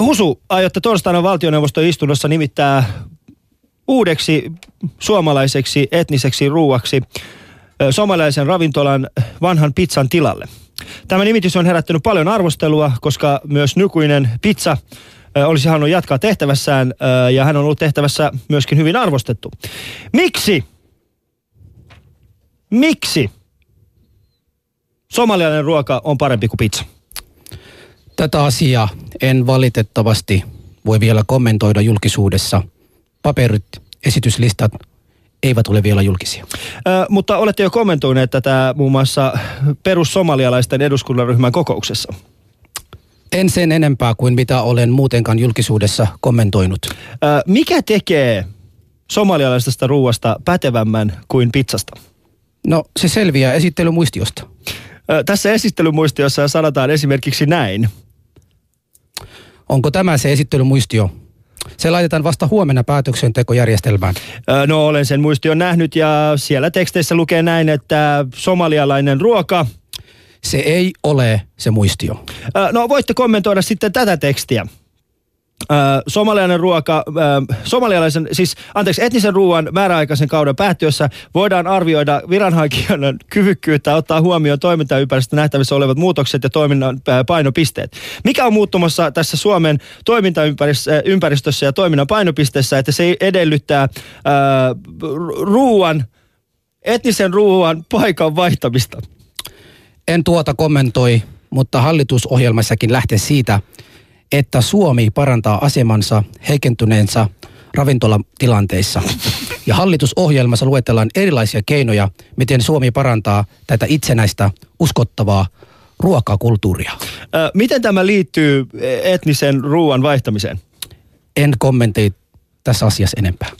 Husu, aiotte torstaina valtioneuvoston istunnossa nimittää uudeksi suomalaiseksi etniseksi ruuaksi somalialaisen ravintolan vanhan pizzan tilalle. Tämä nimitys on herättänyt paljon arvostelua, koska myös nykyinen pizza olisi halunnut jatkaa tehtävässään ja hän on ollut tehtävässä myöskin hyvin arvostettu. Miksi? Miksi somalialainen ruoka on parempi kuin pizza? Tätä asiaa en valitettavasti voi vielä kommentoida julkisuudessa. Paperit, esityslistat eivät ole vielä julkisia. Ö, mutta olette jo kommentoineet tätä muun muassa perussomalialaisten eduskunnaryhmän kokouksessa. En sen enempää kuin mitä olen muutenkaan julkisuudessa kommentoinut. Ö, mikä tekee somalialaisesta ruuasta pätevämmän kuin pizzasta? No se selviää esittelymuistiosta. Ö, tässä esittelymuistiossa sanotaan esimerkiksi näin. Onko tämä se esittelymuistio? Se laitetaan vasta huomenna päätöksentekojärjestelmään. No olen sen muistion nähnyt ja siellä teksteissä lukee näin, että somalialainen ruoka... Se ei ole se muistio. No voitte kommentoida sitten tätä tekstiä somalialainen ruoka, somalialaisen, siis anteeksi, etnisen ruoan määräaikaisen kauden päättyessä voidaan arvioida viranhakijan kyvykkyyttä ottaa huomioon toimintaympäristössä nähtävissä olevat muutokset ja toiminnan painopisteet. Mikä on muuttumassa tässä Suomen toimintaympäristössä ja toiminnan painopisteessä, että se edellyttää ruoan, etnisen ruoan paikan vaihtamista? En tuota kommentoi, mutta hallitusohjelmassakin lähtee siitä, että Suomi parantaa asemansa heikentyneensä ravintolatilanteissa. Ja hallitusohjelmassa luetellaan erilaisia keinoja, miten Suomi parantaa tätä itsenäistä, uskottavaa ruokakulttuuria. Ö, miten tämä liittyy etnisen ruoan vaihtamiseen? En kommentoi tässä asiassa enempää.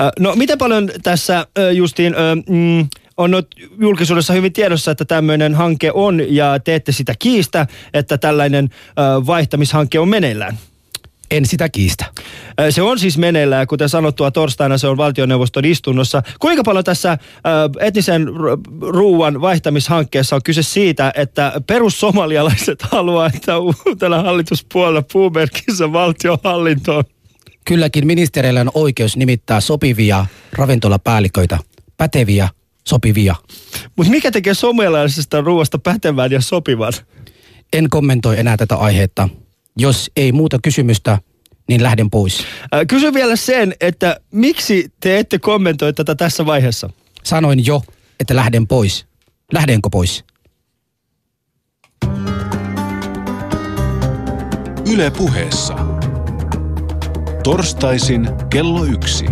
Ö, no miten paljon tässä justiin... Ö, mm, on julkisuudessa hyvin tiedossa, että tämmöinen hanke on ja te ette sitä kiistä, että tällainen vaihtamishanke on meneillään. En sitä kiistä. Se on siis meneillään, kuten sanottua torstaina se on valtioneuvoston istunnossa. Kuinka paljon tässä etnisen ruuan vaihtamishankkeessa on kyse siitä, että perussomalialaiset haluaa, että uutena hallituspuolella puumerkissä valtionhallintoon? Kylläkin ministereillä on oikeus nimittää sopivia ravintolapäälliköitä, päteviä sopivia. Mutta mikä tekee somelaisesta ruoasta pätevän ja sopivan? En kommentoi enää tätä aihetta. Jos ei muuta kysymystä, niin lähden pois. Äh, kysy vielä sen, että miksi te ette kommentoi tätä tässä vaiheessa? Sanoin jo, että lähden pois. Lähdenkö pois? Yle puheessa. Torstaisin kello yksi.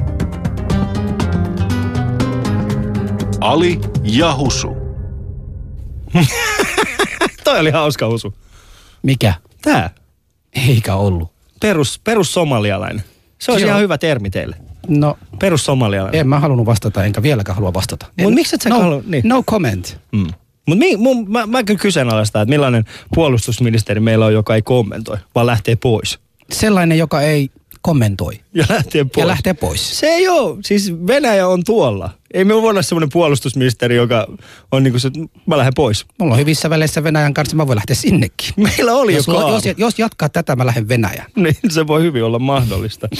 Ali ja Husu. Toi oli hauska Husu. Mikä? Tää. Eikä ollut. Perus, perus somalialainen. Se olisi Joo. ihan hyvä termi teille. No. Perus somalialainen. En mä halunnut vastata, enkä vieläkään halua vastata. Mutta miksi et sä no, halu... Niin. No comment. Mm. Mut mi, mun, mä, mä kyllä kyseenalaistan, että millainen puolustusministeri meillä on, joka ei kommentoi, vaan lähtee pois. Sellainen, joka ei kommentoi. Ja lähtee pois. Ja lähtee pois. Se ei ole. Siis Venäjä on tuolla. Ei me voi olla semmoinen puolustusministeri, joka on niin kuin se, mä lähden pois. Mulla on hyvissä väleissä Venäjän kanssa, mä voin lähteä sinnekin. Meillä oli jos, jo jos, jos jatkaa tätä, mä lähden Venäjään. Niin, se voi hyvin olla mahdollista.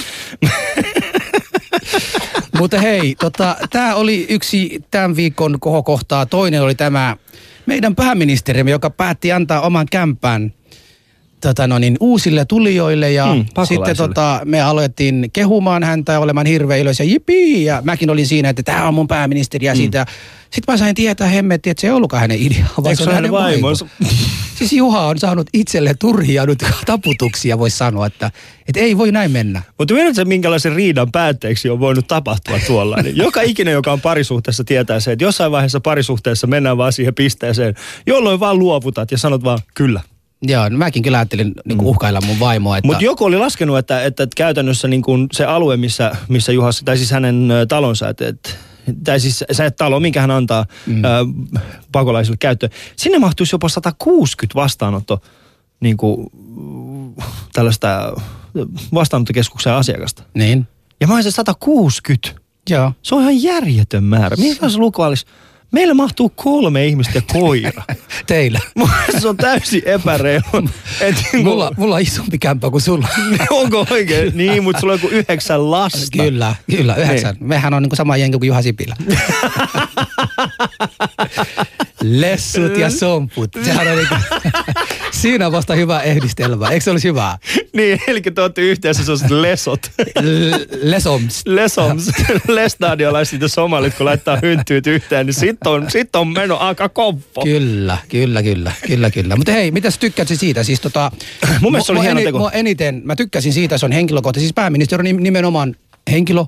Mutta hei, tota, tämä oli yksi tämän viikon kohokohtaa. Toinen oli tämä meidän pääministerimme, joka päätti antaa oman kämpään tota no niin, uusille tulijoille ja mm, sitten tota, me aloitettiin kehumaan häntä ja olemaan hirveän iloisia, jipii, ja mäkin olin siinä, että tämä on mun pääministeri ja mm. siitä. Sitten mä sain tietää hemmetti, että se ei ollutkaan hänen idea, vaan se on hänen vaimonsa. siis Juha on saanut itselle turhia nyt taputuksia, voisi sanoa, että, että ei voi näin mennä. Mutta tiedätkö, minkälaisen riidan päätteeksi on voinut tapahtua tuolla? Niin joka ikinen, joka on parisuhteessa, tietää se, että jossain vaiheessa parisuhteessa mennään vaan siihen pisteeseen, jolloin vaan luovutat ja sanot vaan kyllä. Joo, no mäkin kyllä ajattelin niin kuin mm. uhkailla mun vaimoa. Että... Mutta joku oli laskenut, että, että, että käytännössä niin kuin se alue, missä, missä Juhas, tai siis hänen talonsa, että, että tai siis se talo, minkä hän antaa mm. ä, pakolaisille käyttöön, sinne mahtuisi jopa 160 vastaanotto niin kuin, tällaista vastaanottokeskuksen asiakasta. Niin. Ja mä olisin 160. Joo. Se on ihan järjetön määrä. Mikä se luku olisi? Meillä mahtuu kolme ihmistä ja koira. Teillä. Se on täysin epäreilu. Et niinku- Mulla, mulla on isompi kämppä kuin sulla. Onko oikein? Niin, mutta sulla on joku yhdeksän lasta. Kyllä, kyllä, yhdeksän. Niin. Mehän on niin sama jengi kuin Juha Sipilä. Lessut ja somput. Sehän on niinku, siinä on vasta hyvä ehdistelmä. Eikö se olisi hyvä? Niin, eli te olette yhteensä sellaiset lesot. L- lesoms. Lesoms. Lestadiolaiset ja somalit, kun laittaa hynttyyt yhteen, niin sit on, sit on meno aika koppo. Kyllä, kyllä, kyllä, kyllä, kyllä. Mutta hei, mitä sä tykkäsit siitä? Siis tota, Mun mielestä se oli hieno eni- teko. mua eniten, mä tykkäsin siitä, se on henkilökohtaisesti. Siis pääministeri on nim- nimenomaan henkilö,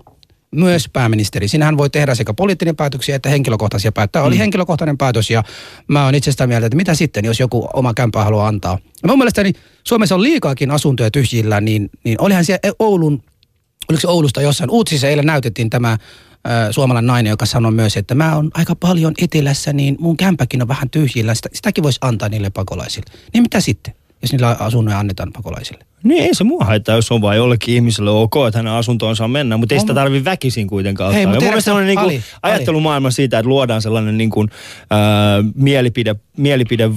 myös pääministeri. Siinähän voi tehdä sekä poliittinen päätöksiä että henkilökohtaisia päätöksiä. Tämä oli henkilökohtainen päätös ja mä oon itse sitä mieltä, että mitä sitten, jos joku oma kämpää haluaa antaa. Ja mun mielestäni Suomessa on liikaakin asuntoja tyhjillä, niin, niin olihan siellä Oulun, oliko se Oulusta jossain uutisissa eilen näytettiin tämä suomalainen nainen, joka sanoi myös, että mä oon aika paljon etelässä, niin mun kämpäkin on vähän tyhjillä. Sitä, sitäkin voisi antaa niille pakolaisille. Niin mitä sitten, jos niillä asunnoja annetaan pakolaisille? Niin ei se mua haittaa, jos on vain jollekin ihmiselle ok, että hänen asuntoon saa mennä, mutta ei sitä tarvi väkisin kuitenkaan Hei, ottaa. mutta Ja mun on niin Ali, ajattelumaailma siitä, että luodaan sellainen niin kuin, äh, mielipide, mielipide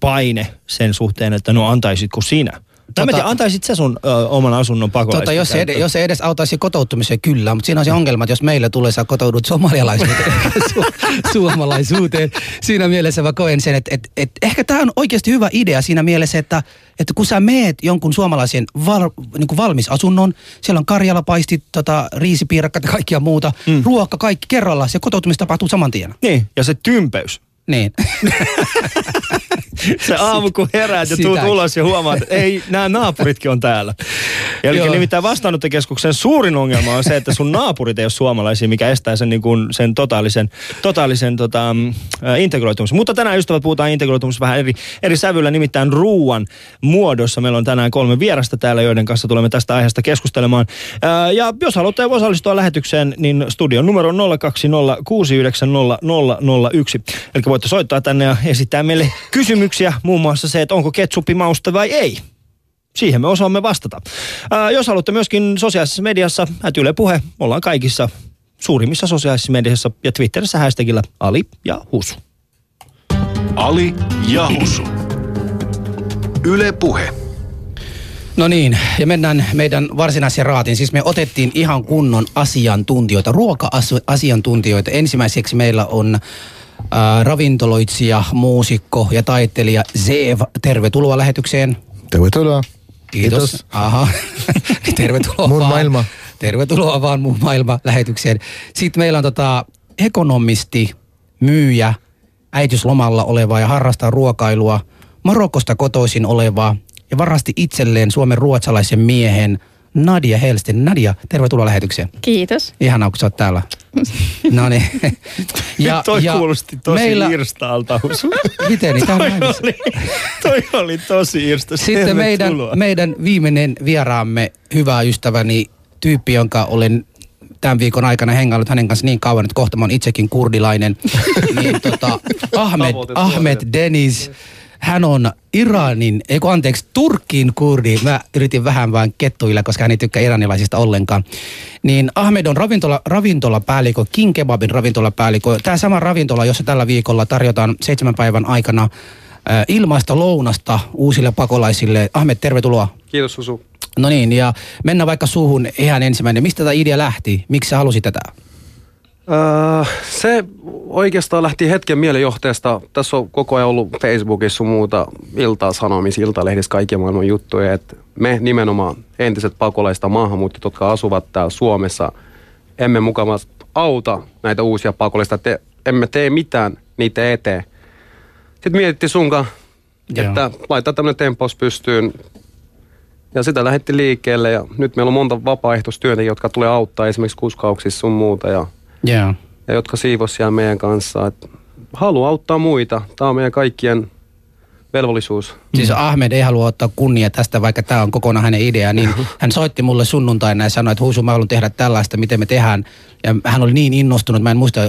paine sen suhteen, että no antaisitko sinä? Tota, mä Tota- tiedä, antaisit sä sun ö, oman asunnon pakolaisille? Tota, jos, se ed- jos se edes auttaisi kotoutumiseen, kyllä, mutta siinä on se ongelma, että jos meillä tulee, sä kotoudut somalialaisuuteen, su- suomalaisuuteen. Siinä mielessä mä koen sen, että, että, että ehkä tämä on oikeasti hyvä idea siinä mielessä, että, että kun sä meet jonkun suomalaisen val, niin valmis asunnon, siellä on karjalapaistit, tota, riisipiirakkat ja kaikkia muuta, mm. ruoka, kaikki kerralla, se kotoutumista tapahtuu saman tien. Niin, ja se tympeys. Niin. Se aamu kun heräät ja tuut Sitäkin. ulos ja huomaat, että ei, nämä naapuritkin on täällä. Eli Joo. nimittäin vastaanottokeskuksen suurin ongelma on se, että sun naapurit ei ole suomalaisia, mikä estää sen, niin kuin, sen totaalisen, totaalisen tota, mm, äh, integroitumisen. Mutta tänään ystävät puhutaan integroitumisesta vähän eri, eri sävyllä, nimittäin ruuan muodossa. Meillä on tänään kolme vierasta täällä, joiden kanssa tulemme tästä aiheesta keskustelemaan. Äh, ja jos haluatte osallistua lähetykseen, niin studion numero on 020690001. Eli voitte soittaa tänne ja esittää meille kysymyksiä, muun muassa se, että onko ketsuppi mausta vai ei. Siihen me osaamme vastata. Ää, jos haluatte myöskin sosiaalisessa mediassa, at Yle Puhe, ollaan kaikissa suurimmissa sosiaalisissa mediassa ja Twitterissä hashtagillä Ali ja Husu. Ali ja Husu. Yle Puhe. No niin, ja mennään meidän varsinaisen raatiin. Siis me otettiin ihan kunnon asiantuntijoita, ruoka-asiantuntijoita. Ensimmäiseksi meillä on äh, ravintoloitsija, muusikko ja taiteilija Zeev. Tervetuloa lähetykseen. Tervetuloa. Kiitos. Kiitos. Aha. Tervetuloa Muun vaan. maailma. Tervetuloa vaan muun maailma lähetykseen. Sitten meillä on tota ekonomisti, myyjä, äitiyslomalla oleva ja harrastaa ruokailua, Marokosta kotoisin oleva ja varasti itselleen Suomen ruotsalaisen miehen Nadia Helsten. Nadia, tervetuloa lähetykseen. Kiitos. Ihanaa, kun sä oot täällä. No niin. Ja, toi ja kuulosti tosi meillä... irstaalta. Miten niin? Toi, oli, toi oli tosi irsta. Sitten meidän, meidän viimeinen vieraamme, hyvä ystäväni, tyyppi, jonka olen tämän viikon aikana hengailut hänen kanssa niin kauan, että kohta mä oon itsekin kurdilainen. niin tota, Ahmed, Ahmed Deniz, hän on Iranin, ei kun anteeksi, Turkin kurdi. Mä yritin vähän vaan kettuilla, koska hän ei tykkää iranilaisista ollenkaan. Niin Ahmed on ravintola, ravintolapäällikö, King Kebabin ravintolapäällikö. Tämä sama ravintola, jossa tällä viikolla tarjotaan seitsemän päivän aikana äh, ilmaista lounasta uusille pakolaisille. Ahmed, tervetuloa. Kiitos Susu. No niin, ja mennään vaikka suhun ihan ensimmäinen. Mistä tämä idea lähti? Miksi sä halusit tätä? Öö, se oikeastaan lähti hetken mielijohteesta. Tässä on koko ajan ollut Facebookissa muuta iltaa sanomissa, iltalehdissä kaikkia maailman juttuja. Että me nimenomaan entiset pakolaiset ja maahanmuuttajat, jotka asuvat täällä Suomessa, emme mukavasti auta näitä uusia pakolaisia. Te, emme tee mitään niitä eteen. Sitten mietittiin sunkaan, Joo. että laittaa tämmöinen tempaus pystyyn. Ja sitä lähetti liikkeelle ja nyt meillä on monta vapaaehtoistyöntekijää, jotka tulee auttaa esimerkiksi kuskauksissa sun muuta ja, Joo. ja jotka siivos siellä meidän kanssa. Et haluaa auttaa muita. Tämä on meidän kaikkien velvollisuus. Siis Ahmed ei halua ottaa kunnia tästä, vaikka tämä on kokonaan hänen idea, niin hän soitti mulle sunnuntaina ja sanoi, että Huusu, mä haluan tehdä tällaista, miten me tehdään. Ja hän oli niin innostunut, mä en muista,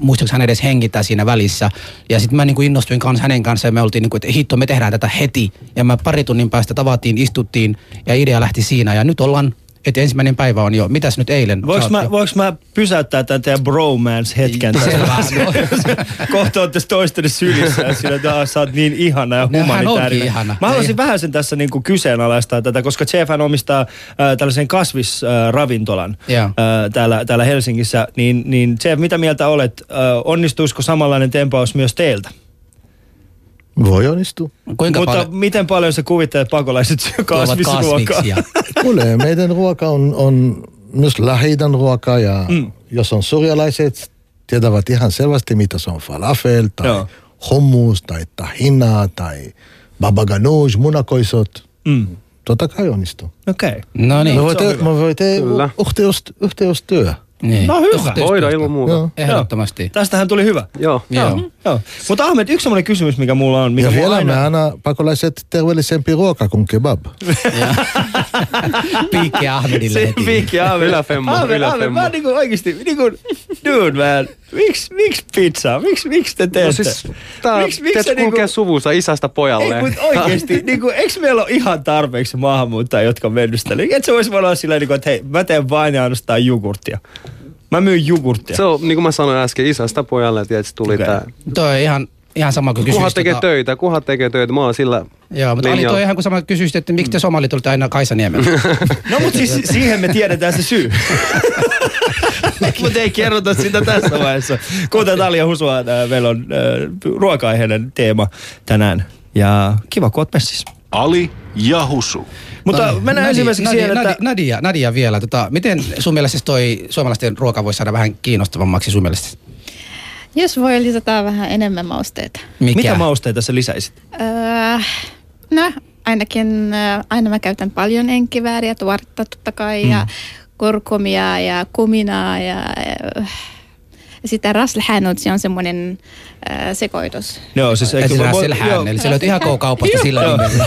muistaako hän edes hengittää siinä välissä. Ja sitten mä niin kuin innostuin kanssa hänen kanssaan ja me oltiin niin kuin, että hitto, me tehdään tätä heti. Ja mä pari tunnin päästä tavattiin, istuttiin ja idea lähti siinä. Ja nyt ollaan että ensimmäinen päivä on jo. Mitäs nyt eilen? Voinko mä, voinko mä pysäyttää tämän teidän bromance-hetken? Selvä. Kohta olette toistenne sylissä ja sillä, että "Ah, sä oot niin ihana ja No, humanitaarinen. ihana. Mä haluaisin Ei. vähän sen tässä niin kuin kyseenalaistaa tätä, koska Chef hän omistaa äh, tällaisen kasvisravintolan Joo. äh, täällä, täällä Helsingissä. Niin, niin Chef, mitä mieltä olet? Äh, onnistuisiko samanlainen tempaus myös teiltä? Voi onnistua. Kuinka Mutta paljon miten paljon sä kuvittelet pakolaiset syö kasvisruokaa? kasviksia? Kuule, meidän ruoka on, on myös lähi ruoka ja mm. jos on surjalaiset, tietävät ihan selvästi, mitä se on falafel tai Joo. Hummus tai tahina tai baba ganoush, munakoisot. Mm. Totta kai onnistuu. Okei. Okay. No niin. Me voi, se on te, hyvä. me voi tehdä Kyllä. yhteys, yhteystyö. Niin. No hyvä. Voidaan ilman muuta. Joo. Ehdottomasti. Tästähän tuli hyvä. Joo. Joo. Joo. Mutta Ahmed, yksi semmoinen kysymys, mikä mulla on. Mikä Ja vielä aina... me aina pakolaiset terveellisempi ruoka kuin kebab. Piikki Ahmedille Se heti. piikki Ahmed. Yläfemmo, Ahmed, Ahmed, mä niinku oikeesti, niinku, dude man, miksi, miksi pizza? Miksi, miksi te teette? No siis, tää Miksi- miksi miksi, se kulkee niinku- suvussa isästä pojalle. Ei, mutta oikeesti, niinku, eikö meillä ole ihan tarpeeksi maahanmuuttajia, jotka on mennyt sitä? Et se voisi olla silleen, niinku, että hei, mä teen vain ja ainoastaan jogurttia. Mä myyn jogurttia. Se on, niin kuin mä sanoin äsken, isästä pojalle, että tietysti tuli okay. tää. Toi on ihan, ihan sama kuin Kuha kysyisit. tekee tota- töitä, kuha tekee töitä. Mä oon sillä Joo, mutta oli linjalla. toi ihan kuin sama kysyisit, että miksi te somalit olette aina Kaisaniemeltä. No mutta siis siihen me tiedetään se syy. mutta ei kerrota sitä tässä vaiheessa. Kuten Talia Husua, äh, meillä on äh, ruoka-aiheinen teema tänään. Ja kiva, kun oot messissä. Ali ja Husu. Mutta No, mennään Nadia- ensimmäiseksi Nadia, siihen, että... Nadia, Nadia, Nadia vielä. Tota, miten sun mielestä toi suomalaisten ruoka voisi saada vähän kiinnostavammaksi sun mielestä? Jos voi lisätä vähän enemmän mausteita. Mikä? Mitä mausteita sä lisäisit? Öö, no, ainakin äh, aina mä käytän paljon enkivääriä, tuoretta totta kai, mm. ja kurkumia ja kuminaa ja äh, sitten raslhänut, se on semmoinen äh, sekoitus. Joo, siis... Ei eikö- siis eli se löytyy ihan K-kaupasta sillä nimellä.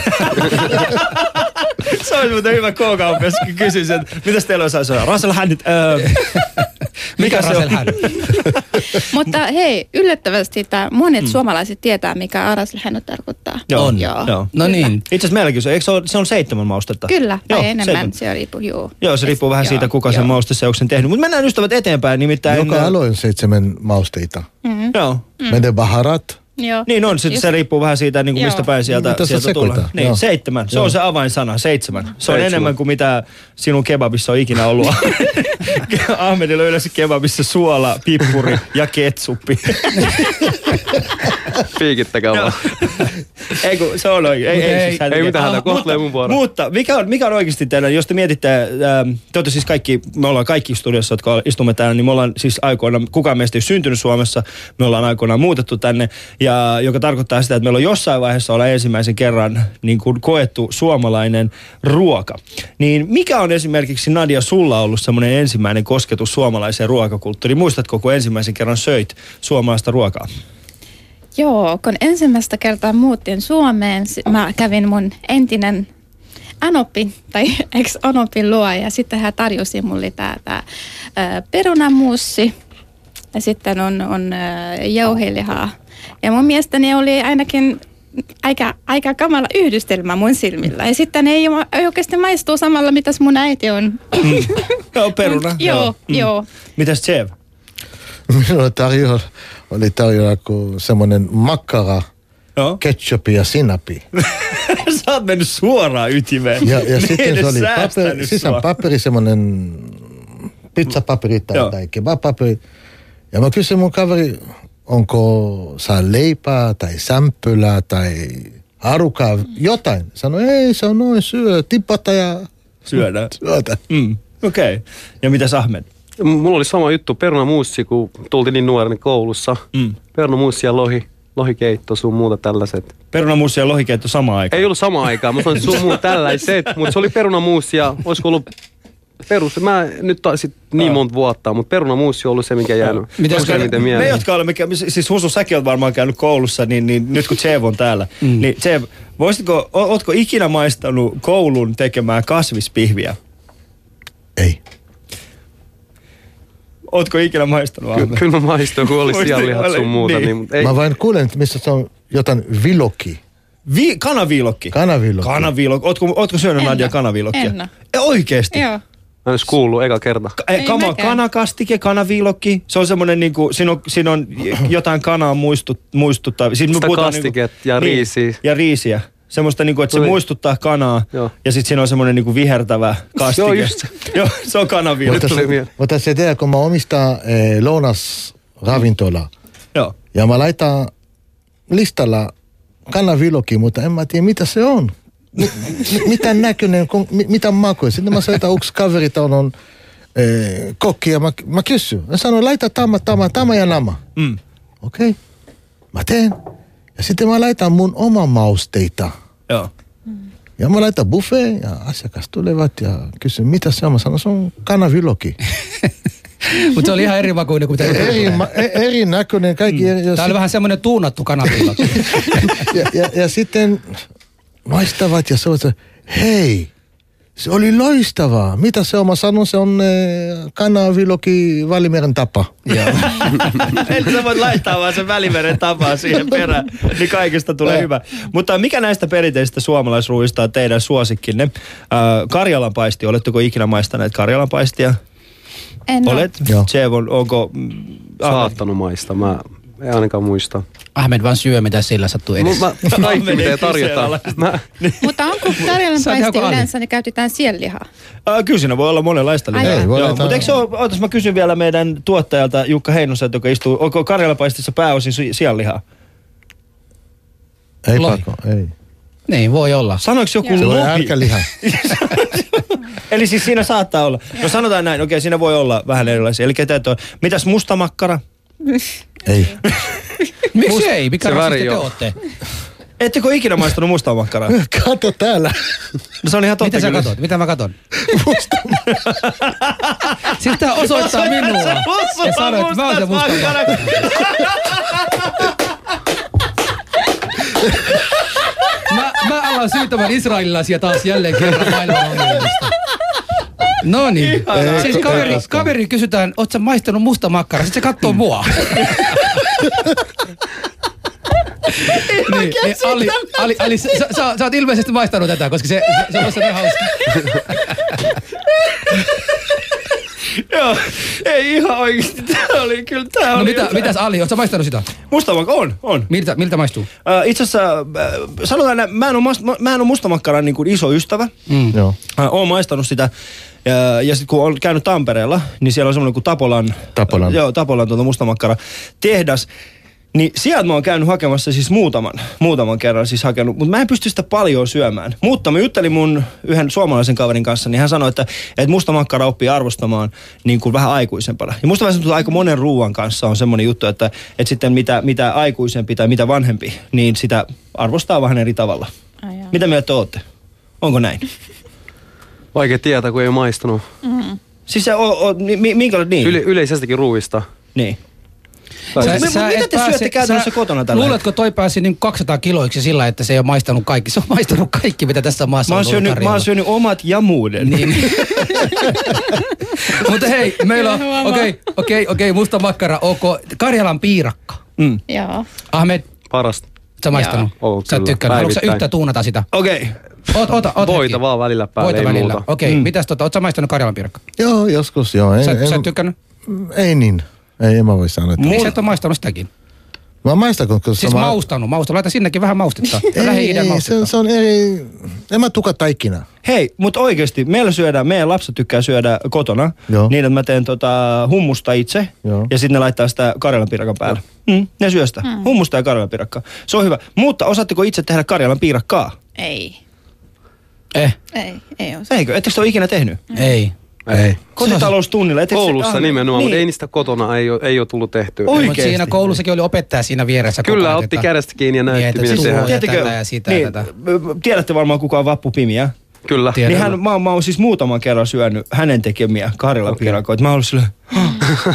Se olisi muuten hyvä K-kauppa, jos kysyisin, että mitäs teillä on sanoa? Raselhännit, öö, Mikä se on? Mutta hei, yllättävästi että monet mm. suomalaiset tietää, mikä raslhänut tarkoittaa. Joo, On. joo. Joo. No niin. Itse asiassa meilläkin se, eikö se, ole, se on seitsemän maustetta? Kyllä, tai Joo, enemmän, seitsemän. se riippuu, joo. Joo, se riippuu vähän Joo, siitä, kuka sen joo. mausteseoksen tehnyt. Mutta mennään ystävät eteenpäin, nimittäin... Joka aloin seitsemän mausteita. Mm. Joo. Mm. Meidän baharat, Joo. Niin on, se, Just- se riippuu vähän siitä, niin kuin mistä päin sieltä, Mitä sä sieltä tullaan. sekoitat? Niin, Joo. seitsemän. Se Joo. on se avainsana, seitsemän. Se on Seitsemän. enemmän kuin mitä sinun kebabissa on ikinä ollut. Ahmedilla on yleensä kebabissa suola, pippuri ja ketsuppi. piikittäkää vaan. ei kun se on oikein. Ei, ei, ei- siis ei mitään hätää, Ah, kohta mun vuoro. Mutta mikä on, mikä on oikeasti teillä, jos te mietitte, ähm, te olette siis kaikki, me ollaan kaikki studiossa, jotka istumme täällä, niin me ollaan siis aikoinaan, kukaan meistä ei syntynyt Suomessa, me ollaan aikoinaan muutettu tänne, ja joka tarkoittaa sitä, että meillä on jossain vaiheessa olla ensimmäisen kerran niin kuin koettu suomalainen ruoka. Niin mikä on esimerkiksi Nadia sulla ollut semmoinen ensimmäinen kosketus suomalaiseen ruokakulttuuriin? Muistatko, kun ensimmäisen kerran söit suomalaista ruokaa? Joo, kun ensimmäistä kertaa muutin Suomeen, mä kävin mun entinen Anopi tai ex-Anopin luo ja sitten hän tarjosi mulle tää, tää ä, perunamuussi ja sitten on, on jauhelihaa. Ja mun mielestäni oli ainakin aika, aika kamala yhdistelmä mun silmillä. Ja sitten ei, oo- ei oikeasti maistuu samalla, mitäs mun äiti on. Joo, peruna. joo, joo. Mitäs Chev? minulla tarjolla, oli tarjolla kuin semmoinen makkara, Joo. ketchupi ja sinapi. Sä oot mennyt suoraan ytimeen. Ja, ja sitten se oli säästänyt paperi, sisään paperi, semmoinen pizzapaperi tai, Joo. tai kebabpaperi. Ja mä kysyin mun kaveri, onko saa leipää tai sämpylää tai arukaa, jotain. Sanoi, ei, se on noin syö, tipata ja Syödään. syötä. Mm. Okei. Okay. Ja mitä Ahmed? Mulla oli sama juttu, perunamuussi, kun tultiin niin nuorena koulussa. Mm. Perunamuussi ja lohi, lohikeitto, sun muuta tällaiset. Perunamussi ja lohikeitto samaan aikaan. Ei ollut sama aikaa, mutta on sun muuta tällaiset, mutta se oli perunamuussi ja olisiko ollut perus, mä nyt taisin niin monta vuotta, mutta perunamuussi on ollut se, mikä jäänyt Mitäs useimmiten me, mieleen. jotka olemme, siis Husu, säkin olet varmaan käynyt koulussa, niin, niin nyt kun Chev on täällä, mm. niin Chev, voisitko, ootko ikinä maistanut koulun tekemään kasvispihviä? Ei. Ootko ikinä maistanut Ky- kyllä mä maistuin, kun oli sianlihat sun muuta. niin. Niin, mutta ei, Mä vain kuulen, että missä se on jotain viloki. Vi- kanaviilokki. Kanaviilokki. Kanaviilokki. Ootko, ootko syönyt En Nadia kanaviilokkia? En. E, oikeesti? Joo. Mä en edes kuullut eka kerta. Ka- eh, Ei kama, mäkään. kanakastike, kanaviilokki. Se on semmoinen, niinku, siinä, on, siinä on jotain kanaa muistut, muistuttaa. Siis me Sitä puhutaan kastiket niinku, ja riisiä. ja riisiä. Semmoista, niinku, että se Tuli. muistuttaa kanaa. Joo. Ja sitten siinä on semmoinen niinku vihertävä kastike. Joo, just se. Joo, se on mieleen. Mutta se tiedä, kun mä omistan eh, lounasravintola Joo. ja mä laitan listalla kanaviloki, mutta en mä tiedä mitä se on. Mi- mi- mitä näköinen, kun, mi- mitä makua. Sitten mä soitan yksi kaveri, on, on eh, kokki ja mä, mä kysyn. Mä sanon, laita tämä, tämä, tämä ja nämä. Mm. Okei, okay. mä teen. Ja sitten mä laitan mun oma mausteita. Joo. Ja mä laitan buffet ja asiakas tulevat ja kysyn, mitä se on? Mä sanon, se on kanaviloki. Mutta se oli ihan eri makuinen kuin mitä eri, ma- e- eri näköinen, kaikki eri. Ja, Tämä oli sit- vähän semmoinen tuunattu kanaviilla. ja, ja, ja sitten maistavat ja se, hei, se oli loistavaa. Mitä se on? Mä sanon, se on eh, kanaviloki Välimeren tapa. Joo. Eli sä voit laittaa vaan sen välimeren tapaa siihen perään, niin kaikesta tulee hyvä. Mutta mikä näistä perinteisistä suomalaisruuista on teidän suosikkinne? Äh, Karjalan paisti, oletteko ikinä maistaneet Karjalan paistia? En. Olet? Joo. Se on, onko... mm, Saattanut maista. Mä en ainakaan muista. Ahmed vaan syö, mitä sillä sattuu Mä, edessä. mä, kaikki mitä tarjotaan. Mä, Mutta onko Karjalan Ali. yleensä, niin käytetään sienlihaa? Äh, kyllä siinä voi olla monenlaista lihaa. Ei, voi Joo, mutta eikö se ole, ootas mä kysyn vielä meidän tuottajalta Jukka Heinoselta, joka istuu, onko Karjalan paistissa pääosin si- sianlihaa? Ei Lohi. pakko, ei. Niin, voi olla. Sanoiko joku Se voi lohi? ärkäliha. Eli siis siinä saattaa olla. No sanotaan näin, okei, siinä voi olla vähän erilaisia. Eli teet on, mitäs mustamakkara? Ei. Miksi ei? Mikä se rasisti väri te on. ootte? Ettekö ikinä maistanut mustamakkaraa? Kato täällä. No se on ihan totta Mitä sä kyllä. katot? Mitä mä katon? Siis tää osoittaa minua. Ja sanoo, että mä oon se musta makkara. Mä, mä alan syytämään israelilaisia taas jälleen kerran maailman ongelmista. No niin. Siis kaveri, kaveri kysytään, oot sä maistanut musta makkara? Sitten se katsoo mua. niin, niin, Ali, Ali, Ali sä, sä, sä, sä, oot ilmeisesti maistanut tätä, koska se, se, se on se hauska. Joo, ei ihan oikeesti. Tää oli kyllä, tää No oli mitä, jotain. mitäs Ali, oot sä maistanut sitä? Mustamakka on, on. Miltä, miltä maistuu? Äh, itse asiassa, äh, sanotaan, näin, mä en ole, mas- mä en ole mustamakkaran niin kuin iso ystävä. Mm. Joo. Äh, oon maistanut sitä. Ja, ja sitten kun on käynyt Tampereella, niin siellä on semmoinen kuin Tapolan, Tapolan. joo, Tapolan tuota mustamakkara tehdas. Niin sieltä mä oon käynyt hakemassa siis muutaman, muutaman kerran siis hakenut, mutta mä en pysty sitä paljon syömään. Mutta mä juttelin mun yhden suomalaisen kaverin kanssa, niin hän sanoi, että, että mustamakkara oppii arvostamaan niin kuin vähän aikuisempana. Ja musta vähän aika monen ruuan kanssa on semmoinen juttu, että, että sitten mitä, mitä aikuisempi tai mitä vanhempi, niin sitä arvostaa vähän eri tavalla. Ai jaa. Mitä mieltä ootte? Onko näin? Vaikea tietää, kun ei ole maistanut. Siis se on, on mi, minkälainen, niin? Yle, yleisestikin ruuista. Niin. Sä- siis- Mut mitä te syötte käytännössä kotona tällä Luuletko toi pääsi niin 200 kiloiksi sillä, että se ei ole maistanut kaikki? Se on maistanut kaikki, mitä tässä maassa Mä on syönyt, mä tarjolla. oon syönyt omat ja muuden. Niin. Mutta hei, meillä on, okei, okei, okei, musta makkara, ok. Karjalan piirakka. Mm. Joo. Ahmed, Parasta. sä maistanut? Oo, sä tykkännyt. Haluatko sä yhtä tuunata sitä? Okei. Oot, oota, oota Voita hetki. vaan välillä päälle, Voita ei välillä. muuta. Okei, Mm. mitäs tota, oot sä maistanut Karjalan piirakka? Joo, joskus joo. En, Sä, en, sä et tykkännyt? ei niin. Ei, en mä voi sanoa. Että. Miksi sä et ole maistanut sitäkin? Mä maistan, koska Siis mä... maustanut, maustanut. Laita sinnekin vähän maustetta. Ei, Lähi-idän ei, se, maustetta. se, on eri... En mä tuka taikkina. Hei, mutta oikeasti, meillä syödään, meidän lapset tykkää syödä kotona. Joo. Niin, että mä teen tota hummusta itse. Joo. Ja sitten ne laittaa sitä karjalan piirakan päälle. Mm, ne syö sitä. Hummusta ja karjalan piirakkaa. Se on hyvä. Mutta osaatteko itse tehdä karjalan piirakkaa? Ei. Eh, Ei, ei ole. Eikö? Ettekö te ole ikinä tehnyt? ei. Ei. Kotitaloustunnilla. ettekö se- Koulussa ah, nimenomaan, niin. mutta ei niistä kotona ei ole, ei ole tullut tehtyä. Oi. Mutta Oikeesti? siinä koulussakin oli opettaja siinä vieressä. koko Kyllä, ajan, otti kädestä kiinni ja Niin, näytti, että miten tuo tehdään. ja Tiedättekö- tätä ja sitä niin, ja tätä. Tiedätte varmaan kuka on Vappu Pimiä. Kyllä. Tiedän. Niin hän, mä, mä oon siis muutaman kerran syönyt hänen tekemiä Karjalan okay. piirakoita. Mä oon silleen,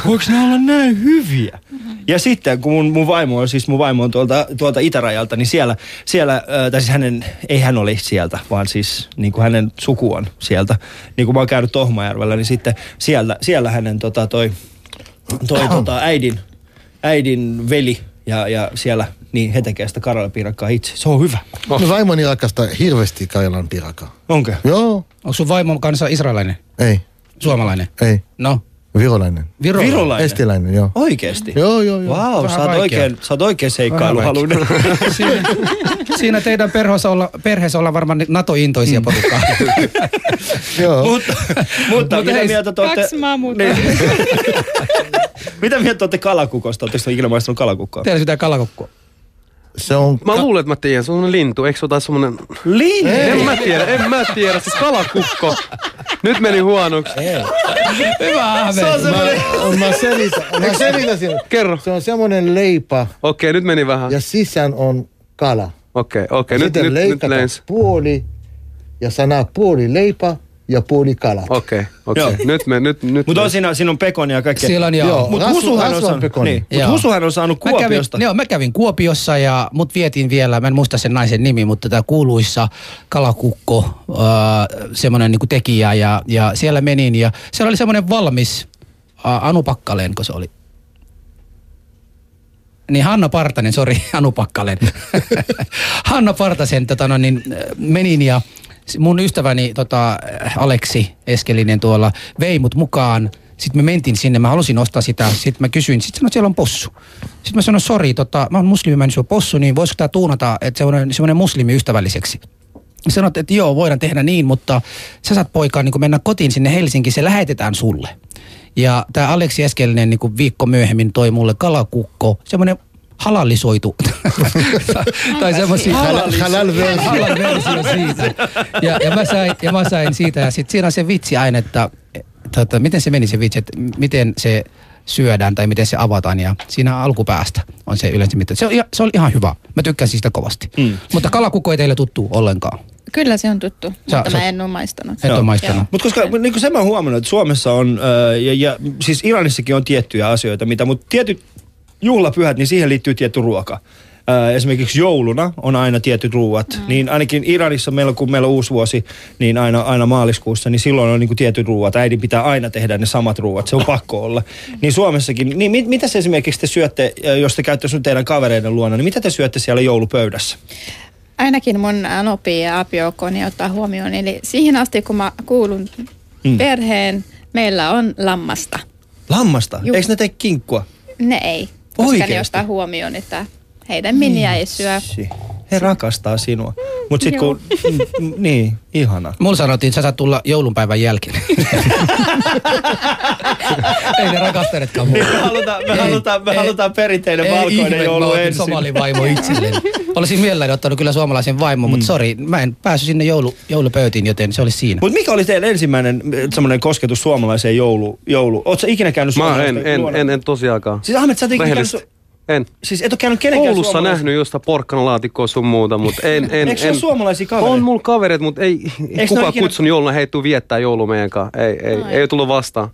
voiko ne olla näin hyviä? Ja sitten kun mun, mun vaimo on, siis mun vaimo on tuolta, tuolta itärajalta, niin siellä, siellä äh, tai siis hänen, ei hän ole sieltä, vaan siis niin kuin hänen suku on sieltä. Niin kuin mä oon käynyt Tohmajärvellä, niin sitten siellä, siellä hänen tota, toi, toi tota, äidin, äidin veli ja, ja siellä, niin he tekee sitä Karjalan piirakkaa itse. Se on hyvä. Oh. No vaimoni rakastaa hirveästi Karjalan pirakaa. Onko? Joo, Onko sun vaimon kanssa israelilainen? ei. Suomalainen. Ei, No, virolainen. Viro. Virolainen? Estiläinen, joo. Oikeesti? Joo, joo, joo. Vau, wow, sä oot oikein, sä oot oikein seikkailuhaluinen. Siinä, siinä teidän perheessä olla, perheessä olla varmaan NATO-intoisia Mm. porukkaa. joo. mutta, mutta mitä hei, mieltä te olette... Kaksi maamuuta. Niin. mitä mieltä te olette kalakukosta? Oletteko te ikinä maistanut kalakukkoa? Teillä sitä kalakukkua. Se on... Mä luulen, että mä tiedän, se on semmonen lintu, eikö se ole semmonen... Liin! En mä tiedä, en mä tiedä, siis kalakukko. Nyt meni huonoksi. Hyvä Ahmed. Se on semmoinen... Mä, mä selitän, mä selitän sinulle. Kerro. Se on semmoinen leipä Okei, nyt meni vähän. ja sisään on kala. Okei, okei, nyt, Sitten nyt, nyt leikataan puoli ja sana puoli leipä ja puoli kala. Okei, okei. Joo. Nyt me, nyt, nyt. Mutta on siinä, siinä on pekonia ja kaikkea. Siellä on joo. Joo. Mutta Husuhan, on saanut, pekoni. niin, mut Joo. Husuhan on saanut Mä kävin, Kuopiosta. joo, mä kävin Kuopiossa ja mut vietiin vielä, mä en muista sen naisen nimi, mutta tämä kuuluissa kalakukko, äh, semmoinen niinku tekijä ja, ja siellä menin ja siellä oli semmoinen valmis, äh, Anu Pakkaleen, kun se oli. Niin Hanna Partanen, sori, Anu Pakkalen. Hanna Partasen tota, no, niin, äh, menin ja mun ystäväni tota, Aleksi Eskelinen tuolla vei mut mukaan. Sitten me mentiin sinne, mä halusin ostaa sitä. Sitten mä kysyin, sitten sanoin, että siellä on possu. Sitten mä sanoin, sori, tota, mä oon muslimi, mä en syö possu, niin voisiko tää tuunata, että semmoinen, semmoinen muslimi ystävälliseksi. Sanoit, että joo, voidaan tehdä niin, mutta sä saat poikaa niin mennä kotiin sinne Helsinkiin, se lähetetään sulle. Ja tämä Aleksi Eskelinen niin viikko myöhemmin toi mulle kalakukko, semmoinen halallisoitu. tai semmoisia Halal- halal-versio. halal-versio siitä. Ja, ja, mä sain, ja mä sain siitä, ja sitten siinä on se vitsi aina, että, että miten se meni se vitsi, että miten se syödään tai miten se avataan ja siinä alkupäästä on se yleensä mitä. Se, on, se oli ihan hyvä. Mä tykkäsin siitä kovasti. Mm. Mutta kalakukko ei teille tuttu ollenkaan. Kyllä se on tuttu, Sä- mutta sä- mä en ole maistanut. Et ole maistanut. Joo. Mutta koska niin kuin sen mä oon huomannut, että Suomessa on, äh, ja, ja siis Iranissakin on tiettyjä asioita, mitä, mutta tietyt juhlapyhät, niin siihen liittyy tietty ruoka. Äh, esimerkiksi jouluna on aina tietyt ruuat. Mm. Niin ainakin Iranissa meillä, kun meillä on uusi vuosi, niin aina, aina maaliskuussa, niin silloin on niinku tietyt ruuat. Äidin pitää aina tehdä ne samat ruuat, se on pakko olla. Niin Suomessakin, niin mit, mitä se esimerkiksi te syötte, äh, jos te käytte sun teidän kavereiden luona, niin mitä te syötte siellä joulupöydässä? Ainakin mun anopi ja apiokoni ottaa huomioon. Eli siihen asti, kun mä kuulun Mm. perheen, meillä on lammasta. Lammasta? Juu. Eikö ne tee kinkkua? Ne ei, koska Oikeesti? ne ottaa huomioon, että heidän miniä ei syö. He rakastaa sinua. Mutta sitten kun, mm, mm, niin, ihana. Mulla sanottiin, että sä saat tulla joulunpäivän jälkeen. ei ne rakastaneetkaan mua. Niin, me halutaan, me halutaan, me ei, halutaan perinteinen ei valkoinen ihme, joulu ensin. somalivaimo itselleen. Olisin mielelläni ottanut kyllä suomalaisen vaimon, mutta sori, mä en päässyt sinne joulu, joulupöytiin, joten se oli siinä. Mutta mikä oli teidän ensimmäinen semmoinen kosketus suomalaiseen joulu? joulu? Oletko ikinä käynyt Mä en, en, en, en tosiaankaan. Siis Ahmet, sä et ikinä käynyt, En. siis et ole käynyt kenenkään Oulussa nähnyt just porkkanalaatikkoa sun muuta, mutta en, en, Eikö se ole en. suomalaisia kavereita? On mulla kavereita, mutta ei, ne ole kuka ikinä- kutsun jouluna heittuu viettää joulu meidän kanssa. Ei, ei, Ai. ei tullut vastaan.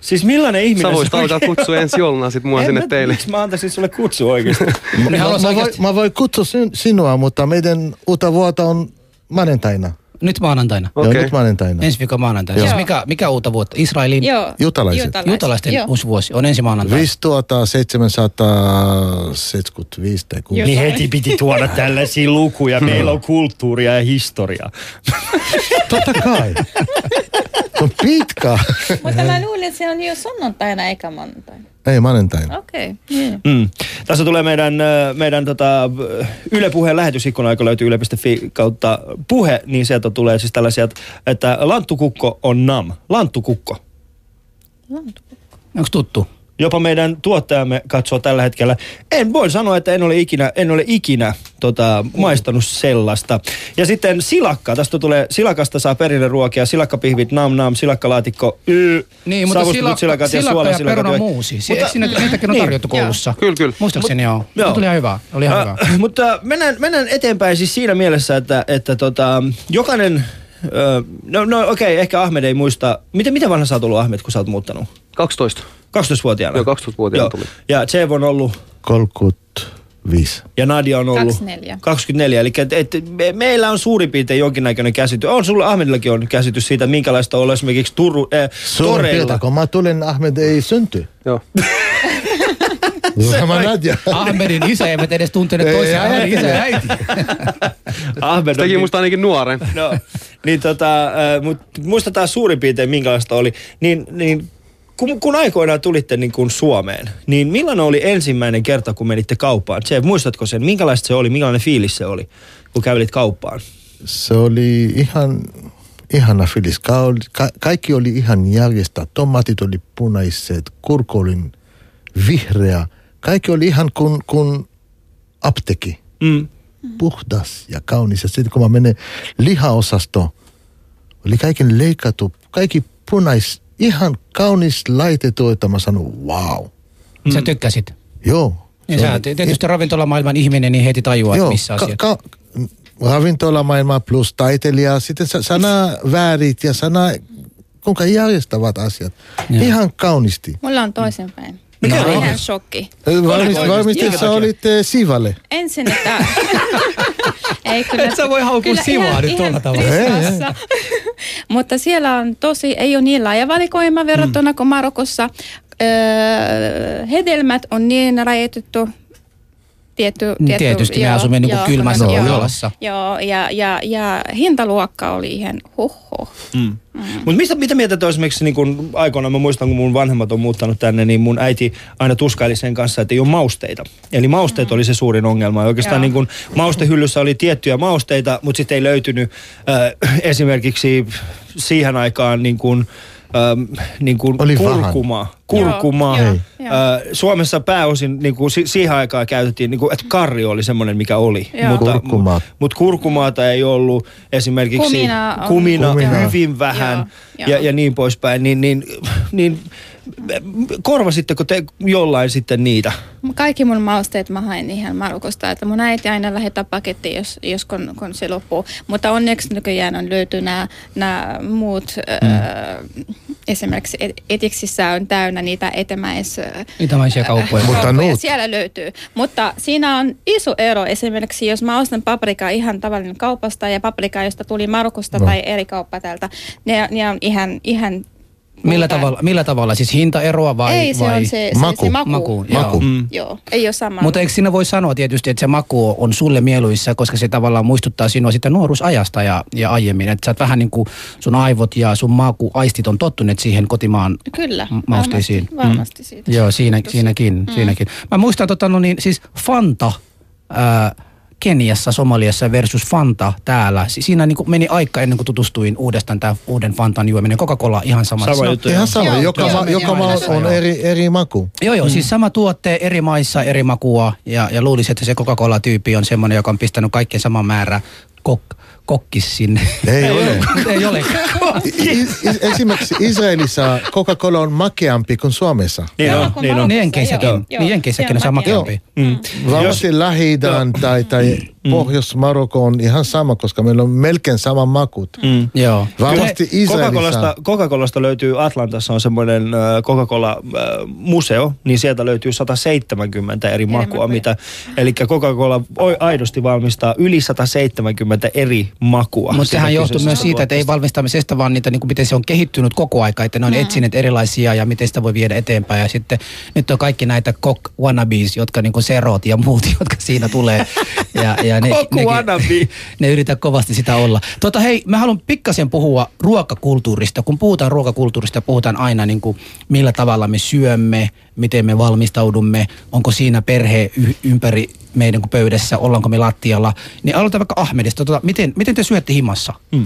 Siis millainen ihminen Sä voisit alkaa kutsua ensi jouluna sit mua En sinne mä- teille. Miksi mä antaisin sulle kutsu oikeasti? Ne Mä, mä, voi, oikeasti- mä voin kutsua sin, sinua, mutta meidän uutta vuotta on maanantaina. Nyt maanantaina. Joo, Okei. nyt maanantaina. Ensi viikon maanantaina. Siis Joo. mikä, mikä uutta vuotta? Israelin Joo. Juutalaiset. juutalaisten Joo. uusi vuosi on ensi maanantaina. 5775 tai kuusi. Joo. niin heti piti tuoda tällaisia lukuja. Meillä on kulttuuria ja historiaa. Totta kai. Pitkä. Mutta mä luulin, että se on jo sunnuntaina eikä maanantaina. Ei maanantaina. Okei. Okay. Mm. Tässä tulee meidän, ö, meidän tota, Yle Puheen lähetysikkuna, joka löytyy yle.fi kautta puhe, niin sieltä tulee siis tällaisia, että lanttukukko on nam. Lanttukukko. Onko tuttu? Jopa meidän tuottajamme katsoo tällä hetkellä. En voi sanoa, että en ole ikinä, en ole ikinä tota, maistanut sellaista. Ja sitten silakka. Tästä tulee, silakasta saa perinneruokia, silakkapihvit, nam nam, silakkalaatikko, y, Niin, mutta silakka, silakat ja silakka ja perunamuusi. Se, Mutta- eikö siinä, niitäkin on Niin. tarjottu koulussa? Kyllä, kyllä. Muistaakseni joo. joo. Se tuli ihan hyvä. Oli ihan hyvä. Äh, mutta mennään, mennään eteenpäin siis siinä mielessä, että, että tota, jokainen... Ö, no, no okei, okay, ehkä Ahmed ei muista. Miten, miten vanha sä oot ollut Ahmed, kun sä oot muuttanut? 12. 12-vuotiaana? Joo, 12-vuotiaana tuli. Ja Tsev on ollut 35. ja Nadia on ollut 24. 24. Eli et, et, me, meillä on suurin piirtein jonkinnäköinen käsitys. On sulla Ahmedillakin on käsitys siitä, minkälaista on esimerkiksi Turu, äh, Suurin toreilla. piirtein, kun mä tulin, Ahmed ei synty. Joo. Sama Nadja. Ahmedin isä eivät edes tunteneet ei, Ahmedin isä ja äiti. Ahmed teki musta ainakin nuoren. No, niin tota, äh, mut muistetaan suurin piirtein minkälaista oli. Niin, niin kun, kun aikoinaan tulitte niin kuin Suomeen, niin millainen oli ensimmäinen kerta, kun menitte kauppaan? Se, muistatko sen, minkälaista se oli, minkälainen fiilis se oli, kun kävelit kauppaan? Se oli ihan ihana fiilis. Ka- ka- kaikki oli ihan järjestä. Tomatit oli punaiset, kurku oli vihreä. Kaikki oli ihan kuin, kuin apteki. Mm. Puhdas ja kaunis. Ja sitten kun mä menen lihaosasto, oli kaiken leikattu, kaikki punais, ihan kaunis laitettu, että mä sanon, wow. Sä tykkäsit. Joo. Niin Se sä oli- tietysti ravintolamaailman ihminen, niin heti tajuaa, että Joo, missä ka- asiat. ka- ravintolamaailma plus taiteilija, sitten sa- sana väärit ja sana, kuinka järjestävät asiat. Joo. Ihan kaunisti. Mulla on toisinpäin. Mikä Mikä on? ihan shokki. Varmasti, oikeasti? varmasti sä olit eh, Sivalle. Ensin, että... ei kyllä. Et sä voi haukua sivaa ihan- nyt ihan tuolla tavalla. liskassa. Mutta siellä on tosi, ei ole niin laaja valikoima verrattuna Mm. kuin Marokossa. Öö, hedelmät on niin rajoitettu tietty, Mm, tietty, tietysti, me asumme joo, kylmässä joo. Joo, ja, ja, ja hintaluokka oli ihan huhho. Mm. Mutta mistä, mitä mieltä te esimerkiksi niin kun aikoinaan, mä muistan kun mun vanhemmat on muuttanut tänne, niin mun äiti aina tuskaili sen kanssa, että ei ole mausteita. Eli mausteet oli se suurin ongelma. Ja oikeastaan Joo. niin kun maustehyllyssä oli tiettyjä mausteita, mutta sitten ei löytynyt äh, esimerkiksi siihen aikaan niin kun, ähm, niin kun Oli vähän. kurkuma. Kurkuma. Joo, Äh, joo, Suomessa pääosin niin kuin, si- siihen aikaan käytettiin, niin kuin, että karri oli semmoinen, mikä oli. Joo. Mutta, Kurkumaa. mutta kurkumaata ei ollut esimerkiksi Kumina kumina, Kumina. hyvin vähän Joo, ja, joo. ja niin poispäin. Niin, niin, niin korvasitteko te jollain sitten niitä? Kaikki mun mausteet mä hain ihan Marokosta, että mun äiti aina lähettää paketti, jos, jos kun, kun se loppuu. Mutta onneksi nykyään on löyty nämä, nämä muut, mm. äh, esimerkiksi et- etiksissä on täynnä niitä etemäis... Itämaisia kauppoja. Mutta kauppoja, Siellä löytyy. Mutta siinä on iso ero esimerkiksi, jos mä ostan paprikaa ihan tavallinen kaupasta ja paprikaa, josta tuli Marokosta No. tai eri kauppa täältä, ne, ne on ihan, ihan Millä tavalla, millä tavalla? Siis hintaeroa vai? Ei, se vai? on se, se, Maku. se maku. Maku, Maku. joo. Mm. Joo, ei ole sama. Mutta eikö siinä voi sanoa tietysti, että se maku on sulle mieluissa, koska se tavallaan muistuttaa sinua sitä nuoruusajasta ja, ja aiemmin. Että sä oot vähän niin kuin sun aivot ja sun makuaistit on tottuneet siihen kotimaan Kyllä, m- mausteisiin. varmasti, varmasti siitä. Joo, siinä, siinäkin, mm. siinäkin. Mä muistan tota, no niin, siis Fanta ää, Keniassa, Somaliassa versus Fanta täällä. Si- Siinä niin kuin meni aika ennen kuin tutustuin uudestaan tämän uuden Fantan juominen. Coca-Cola ihan sama. Sama No, juttu. Ihan sama, Joo, joka, joo, ma, joka maa on joo. eri, eri maku. Joo, joo, mm. siis sama tuotte eri maissa, eri makua ja, ja luulisin, että se Coca-Cola-tyyppi on semmoinen, joka on pistänyt kaikkien saman määrä kok, kokkis sinne. Ei ole. Ei ole. I, i, esimerkiksi Israelissa Coca-Cola on makeampi kuin Suomessa. Niin Joo, on, niin on. Niin Jenkeissäkin, joo, niin joo. Jenkeissäkin Se on on sama makea. kämpi. Mm. Varmasti lähi tai, tai Pohjois-Marokko on ihan sama, koska meillä on melkein sama makut. Mm. Joo. Varmasti Coca-Colasta, Israelissa. Coca-Colasta löytyy Atlantassa on semmoinen Coca-Cola-museo, niin sieltä löytyy 170 eri makua, mitä, eli Coca-Cola oi- aidosti valmistaa yli 170 eri makua. Mutta sehän johtuu myös siitä, että ei valmistamisesta, vaan niitä, niin kuin miten se on kehittynyt koko aika, että ne on mm. etsineet erilaisia ja miten sitä voi viedä eteenpäin. Ja sitten nyt on kaikki näitä kok wannabes, jotka niin kuin serot ja muut, jotka siinä tulee. Ja, ja ne, Kok nekin- wannabe. ne yritää kovasti sitä olla. Tota hei, mä haluan pikkasen puhua ruokakulttuurista. Kun puhutaan ruokakulttuurista, puhutaan aina niin kuin millä tavalla me syömme, miten me valmistaudumme, onko siinä perhe y- ympäri meidän kuin pöydässä, ollaanko me lattialla. Niin aloitetaan vaikka Ahmedista. Tota, miten, miten te syötte himassa? Mm.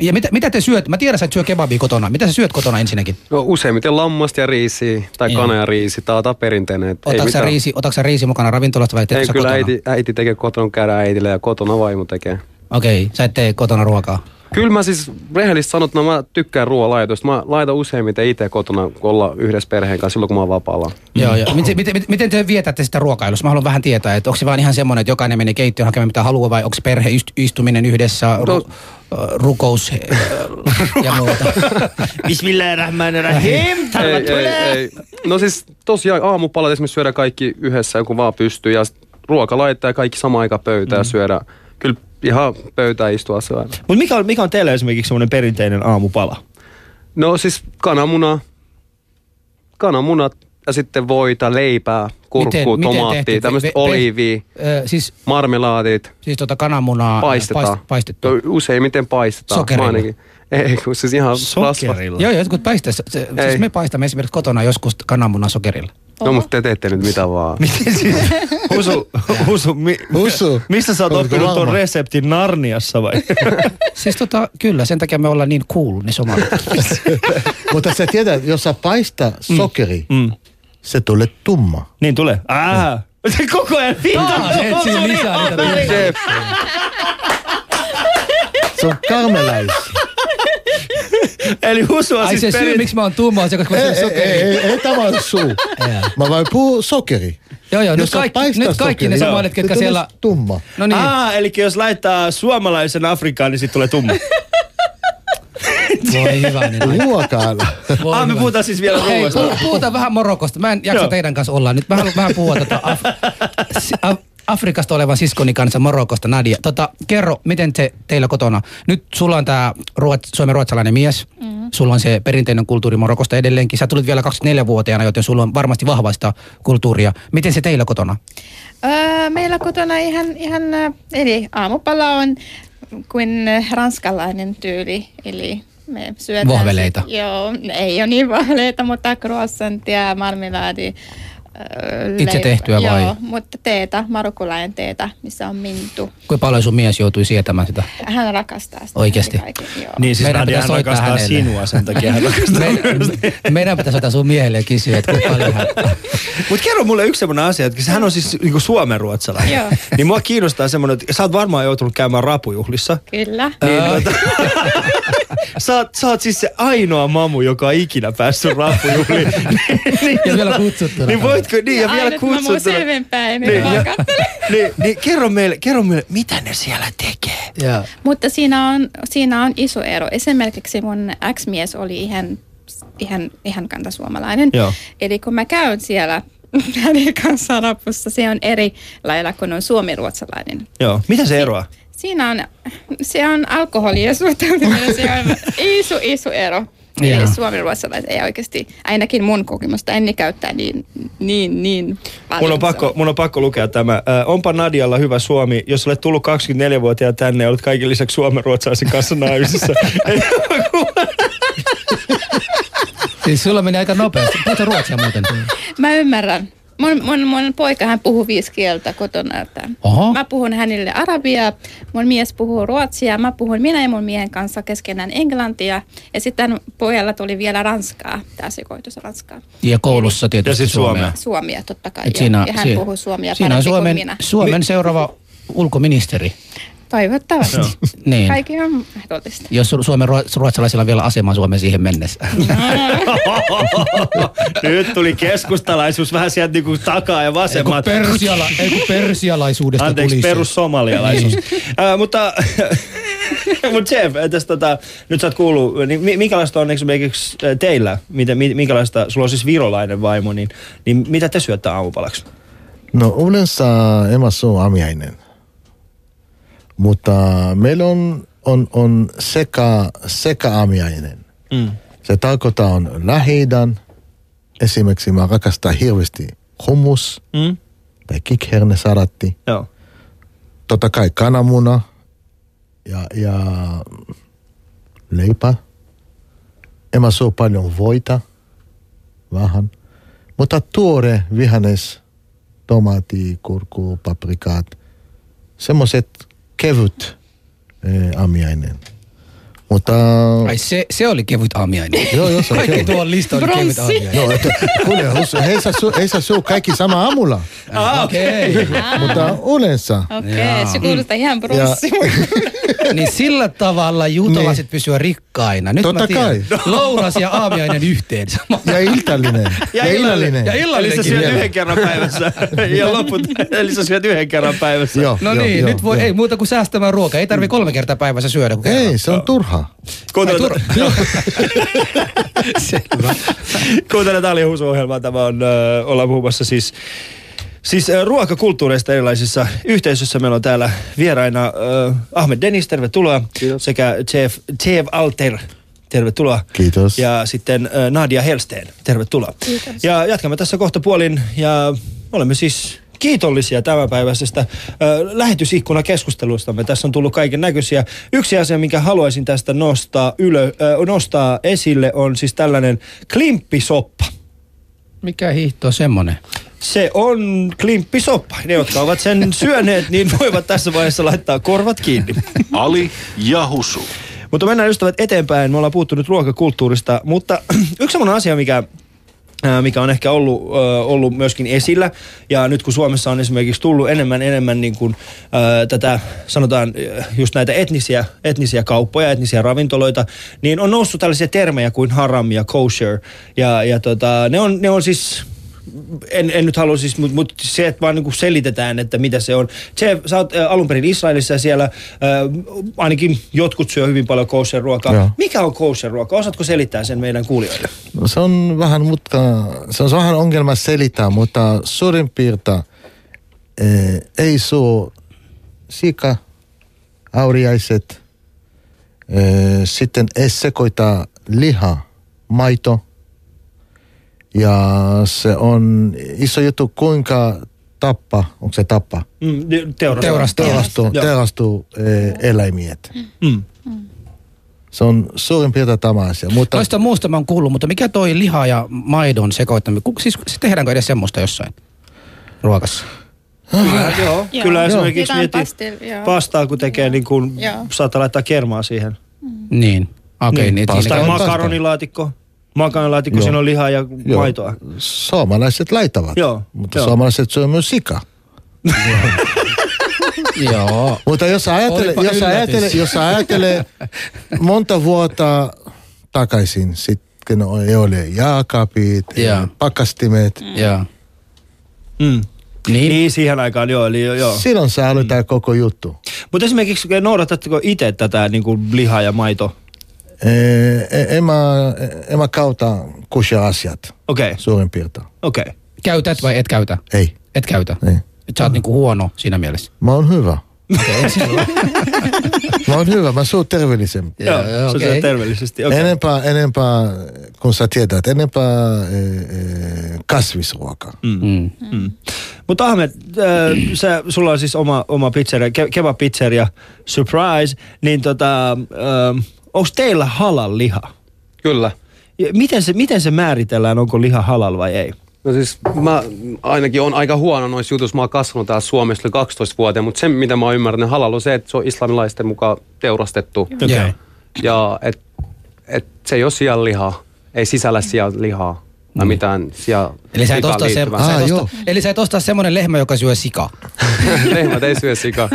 Ja mitä, mitä te syöt? Mä tiedän, sä et syö kebabia kotona. Mitä sä syöt kotona ensinnäkin? No, useimmiten lammasta ja riisiä tai Joo. kana ja riisi. Tämä on tää perinteinen. Otatko sä, riisi, otatko sä riisi mukana ravintolasta vai teetkö Ei sä kyllä kotona? äiti, äiti tekee kotona, käydään äitille ja kotona vaimo tekee. Okei, sä et tee kotona ruokaa. Kyllä mä siis rehellisesti sanottuna mä tykkään ruoanlaitosta. Mä laitan useimmiten itse kotona, kun ollaan yhdessä perheen kanssa silloin, kun mä oon vapaalla. Joo, joo. Miten, miten, miten- te vietätte sitä ruokailussa? Mä haluan vähän tietää, että onko se vaan ihan semmoinen, että jokainen menee keittiöön hakemaan mitä haluaa vai onko perhe ist- istuminen yhdessä, ru, No. äh, rukous äh, ja muuta? Bismillahirrahmanirrahim. Ei, ei, ei. No siis tosiaan aamupalat esimerkiksi syödään kaikki yhdessä, joku vaan pystyy. Ja ruoka laittaa ja kaikki sama aika pöytään mm. ja syödään. Kyllä ihan pöytään istua syödään. Mutta mikä on, mikä on teillä esimerkiksi semmoinen perinteinen aamupala? No siis kananmuna, kananmunat ja sitten voita, leipää, kurkku, tomaattia, tämmöistä oliivia, siis, marmelaatit, siis tota kananmunaa paistetaan. paist- paistettu. No, Useimmiten paistetaan. Sokerilla? Ainakin. Ei, kun siis ihan rasva. Sokerilla. Joo, joo, jotkut paisteessa. Se, siis me paistamme esimerkiksi kotona joskus kananmunan sokerilla. No mutta te teette nyt mitä vaan. Miten siis? Husu, Husu, mi, Husu. mistä sä oot Oletko oppinut tuon reseptin Narniassa vai? Siis tota, kyllä, sen takia me ollaan niin cool, ne somalit. Mutta sä tiedät, jos sä paistaa sokeri, Mm. se tulee tumma. Niin tulee. Ah. Se koko ajan vittu. Taas etsii lisää niitä. Se on karmelais. Eli Husu on Ai siis se syy, perin- miksi mä oon tumma, on se, koska se Ei, on ei, sokeri. ei, ei, ei tämä on suu. Mä vain puhun sokeri. Joo, joo, nyt kaikki, nyt kaikki ne sokeria, somalit, se ketkä siellä... Tumma. No niin. Ah, eli jos laittaa suomalaisen Afrikaan, niin sit tulee tumma. Voi hyvänen aika. Ruokailla. Voi ah, me hyvä. puhutaan siis vielä ruoasta. puhu- puhutaan vähän Marokosta. Mä en jaksa Joo. teidän kanssa olla nyt. Mä haluan vähän puhua tota Af- Afrikasta olevan siskoni kanssa Marokosta, Nadia. Tota, kerro, miten se teillä kotona? Nyt sulla on tämä ruot, suomen ruotsalainen mies. Mm. Sulla on se perinteinen kulttuuri Marokosta edelleenkin. Sä tulit vielä 24-vuotiaana, joten sulla on varmasti vahvaista kulttuuria. Miten se teillä kotona? Öö, meillä kotona ihan, ihan, eli aamupala on kuin ranskalainen tyyli, eli me syötään... Vohveleita. Joo, ei ole niin vohveleita, mutta croissantia, marmeladi. Itse leipä- tehtyä vai? Joo, mutta teetä, marokkolainen teetä, missä on mintu. Kuinka paljon sun mies joutui sietämään sitä? Hän rakastaa sitä. Kaiken, joo. Niin siis Meidän Nadia soittaa rakastaa hänelle. sinua sen takia. Hän rakastaa Me, meidän pitäisi ottaa sun miehelle ja kysyä, että kuinka paljon hän... Mut kerro mulle yksi semmoinen asia, että hän on siis niinku suomen ruotsalainen. Joo. niin mua kiinnostaa semmoinen, että sä oot varmaan joutunut käymään rapujuhlissa. Kyllä. Niin, tota, sä, oot, sä oot siis se ainoa mamu, joka on ikinä päässyt rapujuhliin. niin, Ja vielä kutsuttuna. Niin voitko, niin ja vielä Ainut mä kutsuttuna. selvinpäin, Niin, niin, ja-. Niin, niin kerro, meille, kerro meille, mitä ne siellä tekee? Joo. Mutta siinä on, siinä on iso ero. Esimerkiksi mun ex-mies oli ihan, ihan, ihan kantasuomalainen. Joo. Eli kun mä käyn siellä hänen kanssaan rapussa, se on eri lailla kuin on suomi-ruotsalainen. Joo, mitä se eroaa? Siinä on, se on alkoholia suhtautuminen, se on iso, iso ero. Eli suomi-ruotsalaiset ei oikeasti, ainakin mun kokemusta, en ne käyttää niin, niin, niin paljon. Mun on, pakko, mun on pakko lukea tämä. Äh, onpa Nadialla hyvä Suomi. Jos olet tullut 24-vuotiaana tänne ja olet kaiken lisäksi suomen ruotsalaisen kanssa naimisissa. Ei- Siis sulla meni aika nopeasti. Puhutaan ruotsia muuten. Mä ymmärrän. Mun, mun, mun poika hän puhuu viisi kieltä kotona. Että Oho. Mä puhun hänelle arabiaa, mun mies puhuu ruotsia, mä puhun minä ja mun miehen kanssa keskenään englantia. Ja sitten pojalla tuli vielä ranskaa, tämä sekoitus ranskaa. Ja koulussa tietysti Ja sit suomea. Suomia totta kai. Et ja- siinä, ja hän siinä, puhuu suomia Siinä on Suomen, minä. Suomen seuraava ulkoministeri. Toivottavasti. Niin. Kaikki on mahdollista. Jos su- Suomen ruo- ruotsalaisilla on vielä asema Suomeen siihen mennessä. Nyt tuli keskustalaisuus vähän sieltä niinku takaa ja vasemmalta. persiala, ei kun persialaisuudesta Anteeksi, tulisi. perussomalialaisuus. Niin. äh, mutta, mutta Jeff, tästä, tota, nyt sä oot kuullut, niin mi- minkälaista on esimerkiksi teillä, miten, mi- minkälaista, sulla on siis virolainen vaimo, niin, niin mitä te syötte aamupalaksi? No yleensä emme syö aamiainen. Mutta meillä on, on, on sekä, sekä aamiainen. Mm. Se tarkoittaa on lähidän. Esimerkiksi mä rakastan hirveästi hummus Mm? tai kikhernesalatti. Joo. Totta kai kananmuna ja, ja leipä. En mä syö paljon voita, vähän. Mutta tuore vihannes, tomaatti, kurkku, paprikaat, semmoiset kevyt eh, aamiainen. Mutta Ai se, se oli kevyt aamiainen. joo, joo, se on Kaikki kevyt. tuon lista oli kevyt aamiainen. No, että, kuule, ei saa syö- ei saa syö kaikki sama aamulla, Ah, Okei. Okay. mutta yleensä. Okei, okay, se kuulostaa ihan Ja, bronssi. niin sillä tavalla juutalaiset pysyä rikkaina. Nyt Totta mä tiedän. kai. Lounas ja aamiainen yhteen. ja illallinen. Ja, illallinen. Ja Eli sä syöt yhden kerran päivässä. ja loput, eli sä syöt yhden kerran päivässä. Joo, No joo, niin, joo, nyt voi, joo. ei muuta kuin säästämään ruokaa. Ei tarvi kolme kertaa päivässä syödä. Ei, se on turha. Kuuntele, tur- kuuntele Talia Husu-ohjelmaa. Tämä on, äh, ollaan puhumassa siis Siis äh, ruokakulttuureista erilaisissa yhteisöissä meillä on täällä vieraina äh, Ahmed Denis, tervetuloa, Kiitos. sekä Chef, Chef Alter, tervetuloa. Kiitos. Ja sitten äh, Nadia Helsteen, tervetuloa. Kiitos. Ja jatkamme tässä kohta puolin ja olemme siis kiitollisia tämänpäiväisestä äh, lähetysikkuna-keskustelustamme. Tässä on tullut kaiken näköisiä. Yksi asia, minkä haluaisin tästä nostaa, ylö, äh, nostaa esille, on siis tällainen klimppisoppa. Mikä hiihto semmonen? Se on klimppisoppa. Ne, jotka ovat sen syöneet, niin voivat tässä vaiheessa laittaa korvat kiinni. Ali ja Husu. Mutta mennään ystävät eteenpäin. Me ollaan puhuttu nyt ruokakulttuurista, mutta yksi semmoinen asia, mikä mikä on ehkä ollut, ollut myöskin esillä. Ja nyt kun Suomessa on esimerkiksi tullut enemmän enemmän niin kuin, tätä, sanotaan just näitä etnisiä, etnisiä kauppoja, etnisiä ravintoloita, niin on noussut tällaisia termejä kuin haram ja kosher. Ja, ja tota, ne, on, ne on siis en, en nyt halua siis, mutta mut se, että vaan niinku selitetään, että mitä se on. Se, sä oot ä, alun perin Israelissa ja siellä ä, ainakin jotkut syö hyvin paljon kosher ruokaa. Joo. Mikä on kosher ruoka? Osaatko selittää sen meidän kuulijoille? No, se on vähän, mutka, se on vähän ongelma selittää, mutta suurin piirtein eh, ei suo sika, auriaiset, eh, sitten ei sekoita liha, maito. Ja se on iso juttu, kuinka tappa, onko se tappa, Mm. Teurastaa. teurastuu, Joo. teurastuu eh, eläimiet. Mm. Se on suurin piirtein tämä asia. Mutta Noista muusta mä oon kuullut, mutta mikä toi liha ja maidon sekoittaminen? Siis se tehdäänkö edes semmoista jossain ruokassa? Kyllä, joo. Joo. Kyllä Joo. esimerkiksi Jotain pastil- joo. pastaa, kun tekee, niin kuin Joo. saattaa laittaa kermaa siihen. Niin. Okei, Niin, niin, Tai niin, makaronilaatikko. Makaronilaatikko, Joo. siinä on lihaa ja Joo. maitoa. suomalaiset laittavat, Joo, mutta joo. suomalaiset syö myös sika. Joo. Mutta jos ajattelee, jos ajattelee, jos ajattelee monta vuotta takaisin, sitten ei ole jääkaapit, Joo. ole pakastimet. Joo. Mm. Niin. Niin. siihen aikaan joo. Eli joo. Silloin se oli tämä koko juttu. Mutta esimerkiksi noudatatteko itse tätä niin kuin liha ja maito? E- En mä, en mä kauta kusia asiat Okei, okay. suurin piirtein. okei. Okay. Käytät vai et käytä? Ei, Et käytä. ei. Et sä oot niinku huono siinä mielessä. Mä oon hyvä. Mä oon hyvä, mä suun terveellisempi. Joo, okei. syö terveellisesti. Okay. Enempää, enempää, kun sä tiedät, enempää eh, eh, kasvisruokaa. Mm. Mm. Mutta Ahmed, äh, sä, sulla on siis oma, oma pizzeria, ke, kebab pizzeria, surprise, niin tota, äh, onko teillä halal liha? Kyllä. Ja Miten se, miten se määritellään, onko liha halal vai ei? No siis mä ainakin on aika huono noissa jutuissa. Mä oon kasvanut täällä Suomessa yli 12 vuotta, mutta se mitä mä oon ymmärtänyt halal on se, että se on islamilaisten mukaan teurastettu. Okei. Joo. Ja et, et se ei ole siellä lihaa, ei sisällä siellä lihaa tai mitään siellä Eli sä et lihaan osta, se, Ah, eli sä et osta semmonen lehmä, joka syö sikaa. Lehmät ei syö sikaa.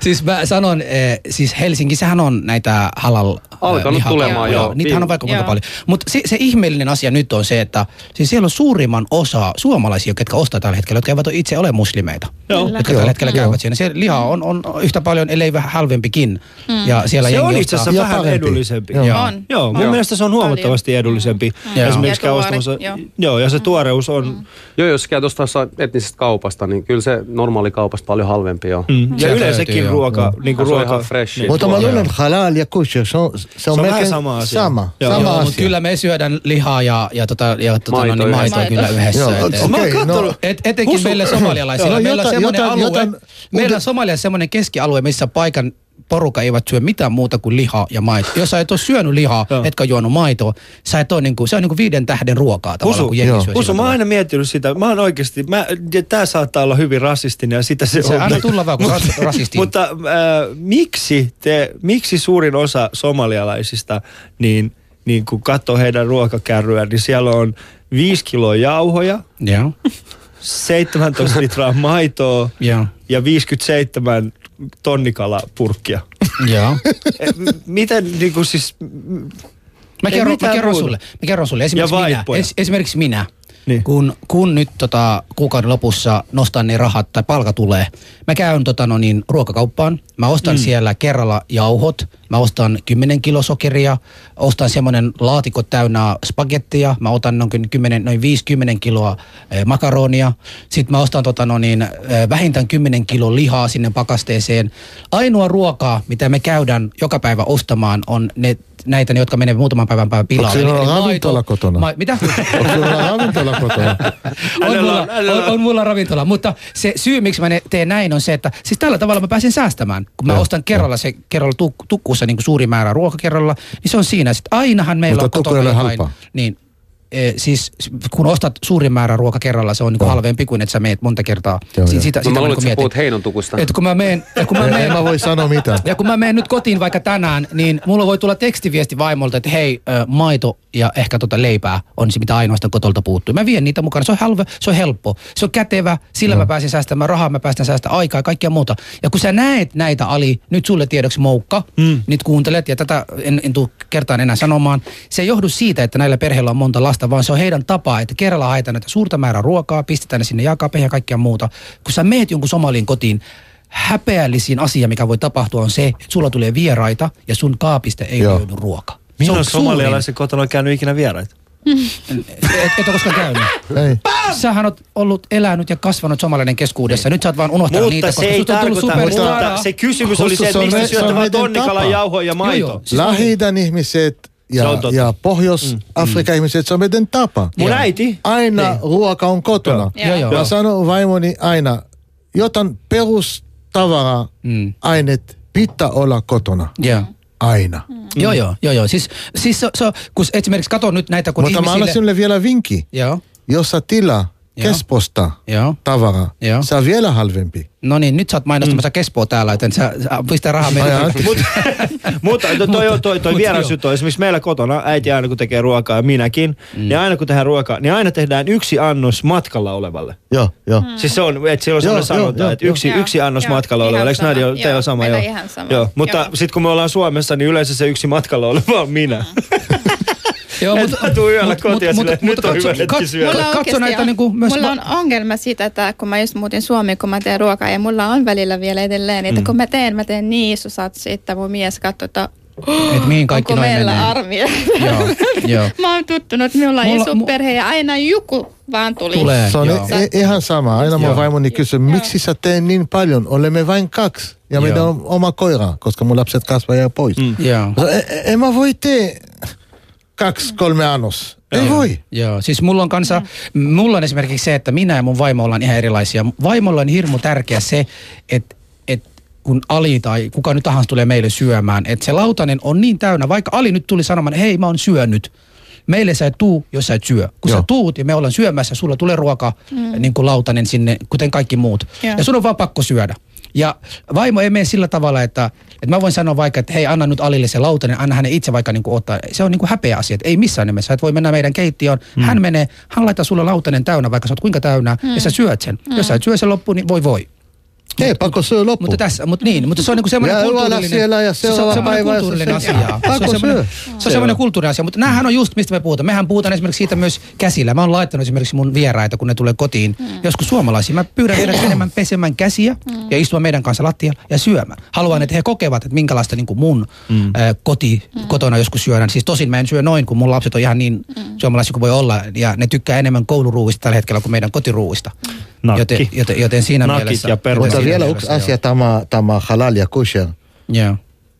siis mä sanon, eh, siis Helsingissähän on näitä halal eh, Alkanut lihaa- tulemaan, joo. Niitähän on Viime- vaikka kuinka Joo. paljon. Mutta se, se ihmeellinen asia nyt on se, että siis siellä on suurimman osa suomalaisia, ketkä ostaa tällä hetkellä, jotka eivät ole itse ole muslimeita. Joo. Jotka Joo, tällä hetkellä joo. käyvät siinä. Se liha on, on yhtä paljon, ellei vähän halvempikin. Ja siellä Se on itse asiassa vähän parempi. edullisempi. Joo. Joo. On. Joo, mun on. mielestä se on huomattavasti edullisempi. Joo. Esimerkiksi Ja käy tuore, ostamassa. joo. Joo, ja se tuoreus on. Joo, jos käyt ostaa etnisestä kaupasta, niin kyllä se normaali kaupasta paljon halvempi on. Mm. Ja Sieltä yleensäkin löytyy, joo. ruoka, niin kuin Se on ruoka. ihan fresh. Niin. Mutta mä luulen, että halal ja kosher, se on, se on, vähän melkein sama asia. Sama, Joo. sama Joo, asia. mutta kyllä me syödään lihaa ja, ja, tota, ja tota, Maito no, niin yhdessä. maitoa kyllä yhdessä. Joo, et- okei, Mä oon no, Et, etenkin Husu- meille somalialaisille. Meillä on semmoinen alue, meillä on Somaliassa semmoinen keskialue, missä paikan porukka eivät syö mitään muuta kuin lihaa ja maitoa. Jos sä et ole syönyt lihaa, etkä juonut maitoa, sä et ole niinku, se on niinku viiden tähden ruokaa tavallaan, kun jengi syö sillä mä oon aina miettinyt sitä. Mä oon oikeasti, mä, tää saattaa olla hyvin rasistinen ja sitä se, Se on. anna tulla vaan, kun sä oot rasisti. Mutta äh, miksi, te, miksi suurin osa somalialaisista, niin, niin kun katsoo heidän ruokakärryä, niin siellä on 5 kiloa jauhoja, Joo, 17 litraa maitoa joo, ja 57 tonnikalapurkkia. joo. Eh, Miten niin kuin siis... Mä kerron, mä kerron sulle. Mä kerron sulle. Esimerkiksi minä, es, esimerkiksi minä. Niin. kun, kun nyt tota, kuukauden lopussa nostan ne rahat tai palka tulee, mä käyn tota, no niin, ruokakauppaan, mä ostan mm. siellä kerralla jauhot, mä ostan 10 kilo sokeria, ostan semmoinen laatikko täynnä spagettia, mä otan noin, 10, noin 50 kiloa eh, makaronia, sitten mä ostan tota, no niin, eh, vähintään 10 kilo lihaa sinne pakasteeseen. Ainoa ruokaa, mitä me käydään joka päivä ostamaan, on ne näitä, jotka menee muutaman päivän päivän pilalle. Onko eli ravintola kotona? Ma- mitä? Onko sinulla ravintola kotona? on, mulla, on, on mulla ravintola, mutta se syy, miksi mä ne teen näin, on se, että siis tällä tavalla mä pääsen säästämään. Kun mä Joo, ostan kerralla se kerralla tuk, tukkuussa niin kuin suuri määrä ruokakerralla, niin se on siinä. Sitten ainahan meillä Mutta on ole jotain- halpaa. Niin, e, siis kun ostat suurin määrä ruoka kerralla, se on niin kuin Joo. halvempi kuin että sä meet monta kertaa. Joo, Si- sitä, No, sitä mä mä luulen, niin että puhut Heinon tukusta. Et kun mä meen, ja kun mä En meen, mä voi sanoa mitään. ja kun mä menen nyt kotiin vaikka tänään, niin mulla voi tulla tekstiviesti vaimolta, että hei, maito ja ehkä tota leipää on se, mitä ainoastaan kotolta puuttuu. Mä vien niitä mukana. Se on, halve, se on helppo. Se on kätevä. Sillä mä pääsen säästämään rahaa, mä päästän säästämään aikaa ja kaikkea muuta. Ja kun sä näet näitä Ali, nyt sulle tiedoksi moukka, mm. nyt kuuntelet ja tätä en, en tule kertaan enää sanomaan. Se ei johdu siitä, että näillä perheillä on monta lasta, vaan se on heidän tapaa, että kerralla haetaan näitä suurta määrää ruokaa, pistetään ne sinne jakapeihin ja kaikkea muuta. Kun sä meet jonkun somalin kotiin, häpeällisin asia, mikä voi tapahtua, on se, että sulla tulee vieraita ja sun kaapista ei Joo. löydy ruoka. Milloin on somalialaisen kotona on käynyt ikinä vieraita? Et, et ole koskaan käynyt. Ei. Sähän oot ollut elänyt ja kasvanut somalainen keskuudessa. Nyt sä oot vaan unohtanut Mutta niitä, se ei on tullut tarkoita, superstar. mutta se kysymys oli se, että on miksi me- on syötte vaan tonnikalan jauhoja ja Joo, joo. maito. Siis on- Lähi-idän ihmiset Se ja, on ja Pohjois-Afrikan ihmiset, se on meidän tapa. Mun äiti, Aina Niin. ruoka on kotona. Joo, joo. Mä sanon vaimoni aina, jotain perustavara Mm. aineet pitää olla kotona. Joo. Aina. Joo, joo, joo, joo. Siis, siis se, se, kun esimerkiksi kato nyt näitä, kun Mutta mä ihmisille... annan sinulle vielä vinkki. Joo, Jos sä tilaa. Kesposta joo. tavaraa, Joo. se on vielä halvempi. No niin, nyt sä oot mainostamassa mm. Kespoa täällä, joten sä, sä pistä rahaa meille. Mut, mutta toi, toi, toi, toi, vierasjuttu on esimerkiksi meillä kotona, äiti aina kun tekee ruokaa ja minäkin, mm. niin aina kun tehdään ruokaa, niin aina tehdään yksi annos matkalla olevalle. Joo, joo. Mm. Siis se on, että siellä on Joo, sellainen joo, sanonta, joo, että yksi, joo. yksi annos Joo, matkalla olevalle. Eikö näin sama. ole? Teillä Joo, on sama, meillä joo. ihan sama. joo. Mutta Joo. sitten kun me ollaan Suomessa, niin yleensä se yksi matkalla oleva on minä. Joo, mä tuun yöllä kotiin ja silleen, nyt on hyvä hetki katso, syödä. katso, Mulla katso näitä on- niinku myös... Mulla on ongelma siitä, että kun mä just muutin Suomeen, kun mä teen ruokaa ja mulla on välillä vielä edelleen, että kun mä teen, mä teen niin iso satsi, että mun mies katsoo, että Et mihin kaikki onko noin meillä menee. armia. Joo, joo. mä oon tuttunut, minulla on Mulla- iso mu- perhe ja aina joku vaan tuli. Tulee. Se on Joo. i- ihan sama. Aina mun vaimoni kysyy, miksi sä teet niin paljon? Olemme vain kaksi. Ja meidän on oma koira, koska mun lapset kasvaa ja pois. Mm. Joo. En mä voi tee kaksi, kolme annos. Ei voi. Joo, siis mulla on kanssa, mulla on esimerkiksi se, että minä ja mun vaimo ollaan ihan erilaisia. Vaimolla on hirmu tärkeä se, että, että kun Ali tai kuka nyt tahansa tulee meille syömään, että se lautanen on niin täynnä, vaikka Ali nyt tuli sanomaan, hei mä oon syönyt. Meille sä et tuu, jos sä et syö. Kun Joo. sä tuut ja me ollaan syömässä, sulla tulee ruoka, mm. niin kuin lautanen sinne, kuten kaikki muut. Joo. Ja sun on vaan pakko syödä. Ja vaimo ei mene sillä tavalla, että, että mä voin sanoa vaikka, että hei, anna nyt Alille se lautanen, anna hänen itse vaikka niin kuin ottaa. Se on niin kuin häpeä asia, että ei missään nimessä. Et voi mennä meidän keittiöön, mm. hän menee, hän laittaa sulle lautanen täynnä, vaikka sä oot kuinka täynnä, mm. ja sä syöt sen. Mm. Jos sä et syö sen loppuun, niin voi voi. Ei, pakko syö loppu. Mutta tässä, mutta niin, mutta se on niinku semmoinen Ja kulttuurillinen... siellä ja se on seuraava semmoinen päivä, kulttuurillinen se- asia. Se on Pakko semmoinen, syö. se on semmoinen kulttuurinen asia, mutta näähän on just mistä me puhutaan. Mehän puhutaan esimerkiksi siitä myös käsillä. Mä oon laittanut esimerkiksi mun vieraita, kun ne tulee kotiin, Mm. joskus suomalaisia. Mä pyydän heidät enemmän pesemään käsiä ja istumaan meidän kanssa lattialla ja syömään. Haluan, että he kokevat, että minkälaista niin kuin mun Mm. ä, koti kotona joskus syödään. Siis tosin mä en syö noin, kun mun lapset on ihan niin Mm. suomalaisia kuin voi olla. Ja ne tykkää enemmän kouluruuista tällä hetkellä kuin meidän kotiruuista. Nakki. Joten, joten, joten siinä Nakit mielessä... ja. Vielä yksi asia, tämä, tämä halal ja kosher, Joo.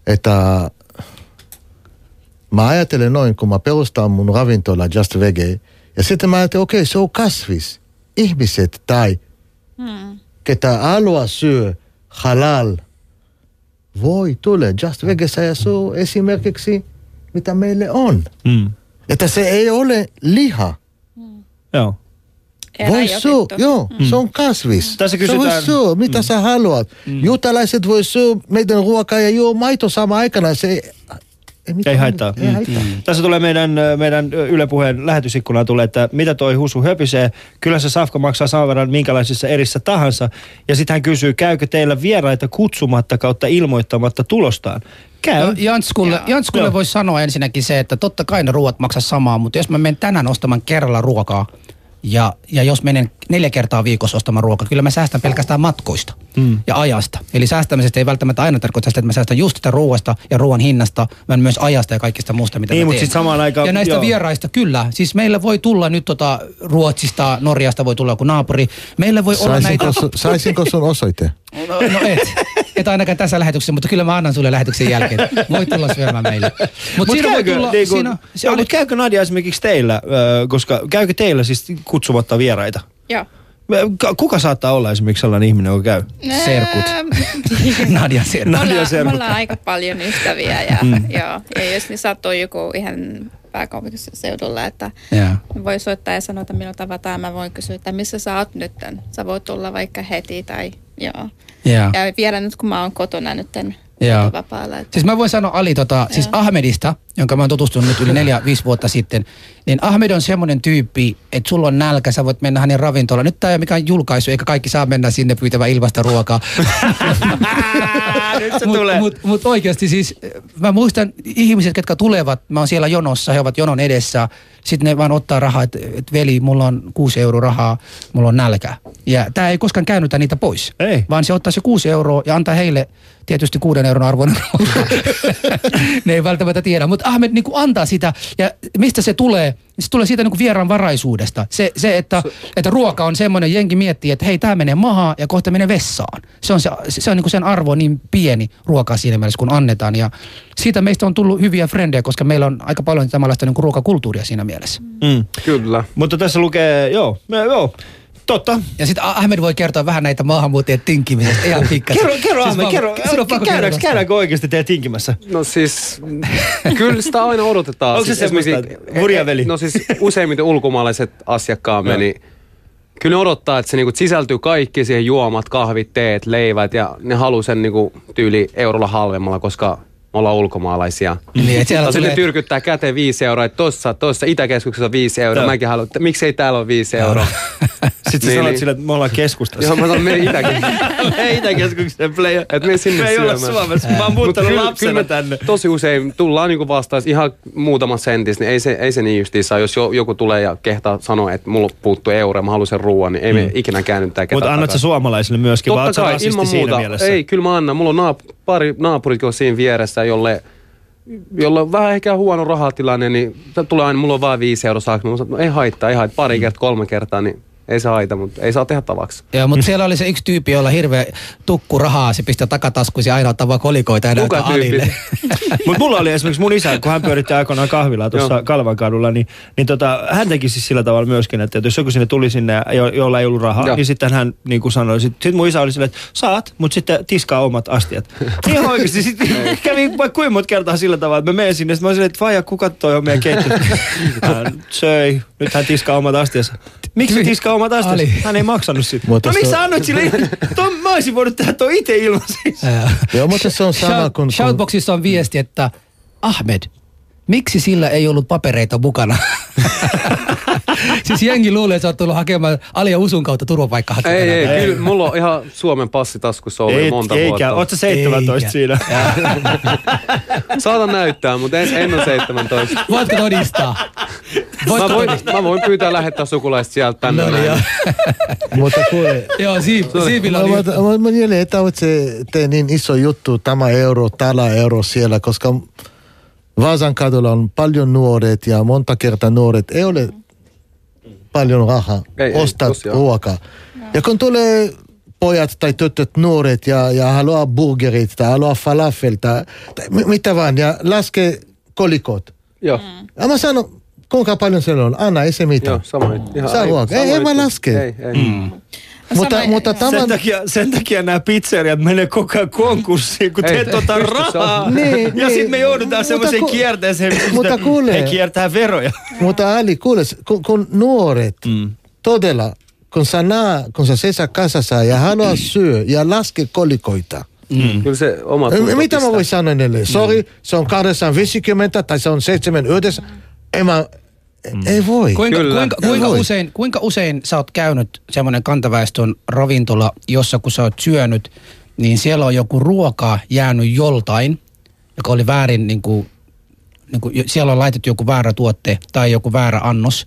että mä ajattelen noin, kun mä perustan mun ravintola Just Vege, ja sitten mä ajattelen, okei, okay, se on kasvis. Ihmiset tai Hmm. ketä haluaa syö halal, voi tulla Just Vegessä ja se on esimerkiksi mitä meille on. Mm. Että se ei ole liha. Joo. Voi syö, joo, se on kasvis. Tässä Se voi kysytään- syö, mitä sä haluat. Juutalaiset voi syö meidän ruokaa ja juo maito sama aikana. Se ei, ei, mitään Ei haittaa. Ei haittaa. Tässä tulee meidän, meidän Yle Puheen lähetysikkunaan tulee, että mitä toi Husu höpisee. Kyllä se safka maksaa saman verran minkälaisissa erissä tahansa. Ja sitten hän kysyy, käykö teillä vieraita kutsumatta kautta ilmoittamatta tulostaan? Käy. No, Janskulle. Janskulle voisi sanoa ensinnäkin se, että totta kai ne ruoat maksaa samaa, mutta jos mä menen tänään ostamaan kerralla ruokaa, Ja, ja jos menen neljä kertaa viikossa ostamaan ruokaa, kyllä mä säästän pelkästään matkoista mm. ja ajasta. Eli säästämisestä ei välttämättä aina tarkoita sitä, että mä säästän just sitä ruoasta ja ruoan hinnasta, vaan myös ajasta ja kaikista muusta, mitä Niin, mä mutta teen. samaan aikaan- Ja näistä joo. vieraista, kyllä. Siis meillä voi tulla nyt tota Ruotsista, Norjasta voi tulla joku naapuri. Meillä voi olla näitä... Saisinko, su, saisinko sun osoite? No, no et. Et ainakaan tässä lähetyksessä, mutta kyllä mä annan sulle lähetyksen jälkeen. Voi tulla syömään meille. Mutta Mut siinä voi käykö, tulla... niinku, siinä, se joo, oli, mut käykö Nadia esimerkiksi teillä, koska käykö teillä siis kutsumatta vieraita? Joo. Ka- Kuka saattaa olla esimerkiksi sellainen ihminen, joka käy? Serkut. Nadia. Me Nadia ollaan, Serkut. me ollaan aika paljon ystäviä ja, mm. joo, ja jos niin sattuu joku ihan pääkaupunkiseudulla, että Joo. voi soittaa ja sanoa, että milloin tavataan, mä voin kysyä, että missä sä oot nyt, sä voit tulla vaikka heti tai joo. Joo. Ja vielä nyt kun mä oon kotona nyt Joo. vapaalla. Että, Siis mä voin sanoa Ali, tota, siis. Ahmedista, jonka mä oon tutustunut nyt yli neljä, viisi vuotta sitten, niin Ahmed on semmoinen tyyppi, että sulla on nälkä, sä voit mennä hänen ravintolaan. Nyt tää ei ole mikään julkaisu, eikä kaikki saa mennä sinne pyytämään ilmasta ruokaa. Nyt se Mut- tulee. Mut, mut oikeasti siis, äh, mä muistan ihmiset, jotka tulevat, mä oon siellä jonossa, he ovat jonon edessä, sitten ne vaan ottaa rahaa, että et veli, mulla on kuusi euroa rahaa, mulla on nälkä. Ja tää ei koskaan käännytä niitä pois. Ei. Vaan se ottaa se kuusi euroa ja antaa heille tietysti kuuden euron arvoinen ruoka. ne ei välttämättä tiedä, mutta Ahmed niin antaa sitä. Ja mistä se tulee? Se tulee siitä niin vieraanvaraisuudesta. Se, se että, että ruoka on semmoinen, jenki miettii, että hei, tämä menee mahaan ja kohta menee vessaan. Se on, se, se on niin sen arvo niin pieni ruokaa siinä mielessä, kun annetaan. Ja siitä meistä on tullut hyviä frendejä, koska meillä on aika paljon tällaista niin ruokakulttuuria siinä mielessä. Mm. Kyllä. Mutta tässä lukee, joo, me- joo, totta. Ja sitten Ahmed voi kertoa vähän näitä maahanmuuttajien tinkimisestä. Ihan pikkasen. Kerro, kerro, Siis Ahmed, kerro, pakko käydäänkö, käydäänkö oikeasti teidän tinkimässä? No siis, kyllä sitä aina odotetaan. Onko se siis semmoista, esimerkiksi- että hurjaveli? No siis useimmiten ulkomaalaiset asiakkaamme, niin kyllä ne odottaa, että se niinku sisältyy kaikki siihen juomat, kahvit, teet, leivät ja ne haluaa sen niinku tyyli eurolla halvemmalla, koska me ollaan ulkomaalaisia. Niin, et siellä tulee- tyrkyttää käteen viisi euroa, että tuossa, tuossa Itäkeskuksessa on viisi euroa. Joo. Mäkin haluan, että miksei täällä ole viisi euroa. Sitten sä Niin, sanoit niin. sille, että me ollaan keskustassa. Joo, mä sanon, mene Itäkeskukseen. Me Itäkeskuksen play. Et mene sinne Me ei olla syömään. Suomessa, mä oon muuttanut kyllä- lapsena kyllä tänne. Tosi usein tullaan niinku vastaan ihan muutama sentis, niin ei se, ei se niin justiinsa. Jos jo, joku tulee ja kehtaa sanoa, että mulla puuttuu euro ja mä haluan sen ruoan, niin ei me ikinä käännyttää ketään Mutta annat sä suomalaisille myöskin, Totta oot sä kai, rasisti ilman siinä muuta. mielessä? Ei, kyllä mä annan. Mulla on naap- pari naapurit on siinä vieressä, jolle jolla on vähän ehkä huono rahatilanne, niin tulee aina, mulla on vain viisi euroa. Mä sanon, no ei haittaa, ei haittaa. Pari kertaa, kolme kertaa, niin ei se haita, mutta ei saa tehdä tavaksi. Joo, mutta siellä oli se yksi tyyppi, jolla hirveä tukku rahaa, se pistää takataskuun ja aina ottaa vaan kolikoita ja Kuka näyttää? Alille. Mutta mulla oli esimerkiksi mun isä, kun hän pyöritti aikoinaan kahvilaa tuossa Joo. Kalvan kadulla, niin, niin tota, hän teki siis sillä tavalla myöskin, että jos joku sinne tuli sinne, jo, jolla ei ollut rahaa, Joo. niin sitten hän niin kuin sanoi, sitten sit mun isä oli silleen, että saat, mutta sitten tiskaa omat astiat. Ihan oikeasti, sitten kävi vaikka kuinka monta kertaa sillä tavalla, että mä menen sinne, sitten mä olin silleen, että vaija, kuka toi on meidän keittiö? Hän söi, nyt hän tiskaa omat astiansa. Miksi se tiskaa omat astiansa? Ali. Hän ei maksanut sitä. Mutta No miksi on- sä annoit sille? Toi, mä olisin voinut tehdä toi itse ilman siis. Joo. Joo, mutta se on sama Shout, kuin... kun Shoutboxissa on viesti, että Ahmed, miksi sillä ei ollut papereita mukana? siis jengi luulee, että sä oot tullut hakemaan Alia Usun kautta turvapaikkahakemana. Ei, ei, Ei. kyllä mulla on ihan Suomen passi taskussa ollut Ei, monta eikä, vuotta. oot sä 17 Eikä. siinä? Saatan näyttää, mutta en, en ole 17. Voitko todistaa? Voitko Mä voin, mä voin pyytää lähettää sukulaiset sieltä tänne. No niin. Mutta kuule, Joo, Siip, Siipillä Mä, oli... mä, mä, mä niille ei tarvitse tee niin iso juttu, tämä euro, tällä euro siellä, koska Vaasan kadulla on paljon nuoret ja monta kertaa nuoret ei ole paljon rahaa Ei, ei, ostaa ruokaa. Ja kun tulee pojat tai tytöt nuoret ja, ja haluaa burgerit tai haluaa falafel tai, tai mi- mitä vaan ja laskee kolikot. Joo, Ja mä sanon, kuinka paljon siellä on, anna, ei se mitään. joo, sama. Ihan, Saa ruokaa. Ei, ei mä laske. Ei, ei. Mm. Mutta, Sama- mutta Sen tämän, takia, sen takia nämä pizzeriat menee koko ajan konkurssiin, kun Ei, teet tuota rahaa. Niin, ja niin. sitten me joudutaan Mutta semmoiseen ku- kierteeseen, mutta kuule. he kiertää veroja. Mutta Ali, kuule, kun, kun nuoret Mm. todella, kun sä näe, kun sä seisät kasassa ja haluaa syö ja laske kolikoita. Mm. Kyllä se oma Mitä mä voin sanoa niille? Sorry, se on 850 tai se on 79. Ei mä, ei voi. Kuinka, Kyllä. kuinka, kuinka, Voi. usein, kuinka usein sä oot käynyt semmoinen kantaväestön ravintola, jossa kun sä oot syönyt, niin siellä on joku ruoka jäänyt joltain, joka oli väärin niin kuin niin kuin, siellä on laitettu joku väärä tuotte tai joku väärä annos,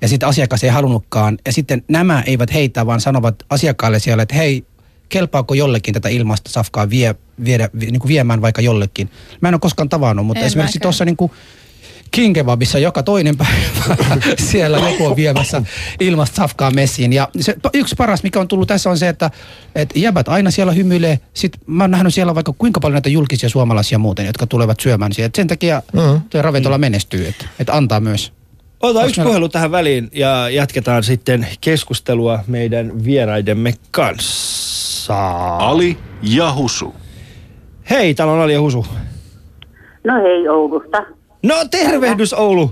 ja sitten asiakas ei halunnutkaan, ja sitten nämä eivät heitä, vaan sanovat asiakkaalle siellä, että hei, kelpaako jollekin tätä ilmasta safkaa vie, viedä, vie, niin kuin viemään vaikka jollekin. Mä en ole koskaan tavannut, mutta En esimerkiksi tuossa niin kuin King Kebabissa joka toinen päivä siellä joku on viemässä ilmasta safkaa messiin. Ja se, yksi paras, mikä on tullut tässä on se, että, että jäbät aina siellä hymyilee. Sitten mä oon nähnyt siellä vaikka kuinka paljon näitä julkisia suomalaisia muuten, jotka tulevat syömään siellä. Et sen takia Mhm. tuo ravintola menestyy, että, että antaa myös. Otetaan Onks yksi meillä- puhelu tähän väliin ja jatketaan sitten keskustelua meidän vieraidemme kanssa. Ali ja Husu. Hei, täällä on Ali ja Husu. No hei Oulusta. No tervehdys Oulu.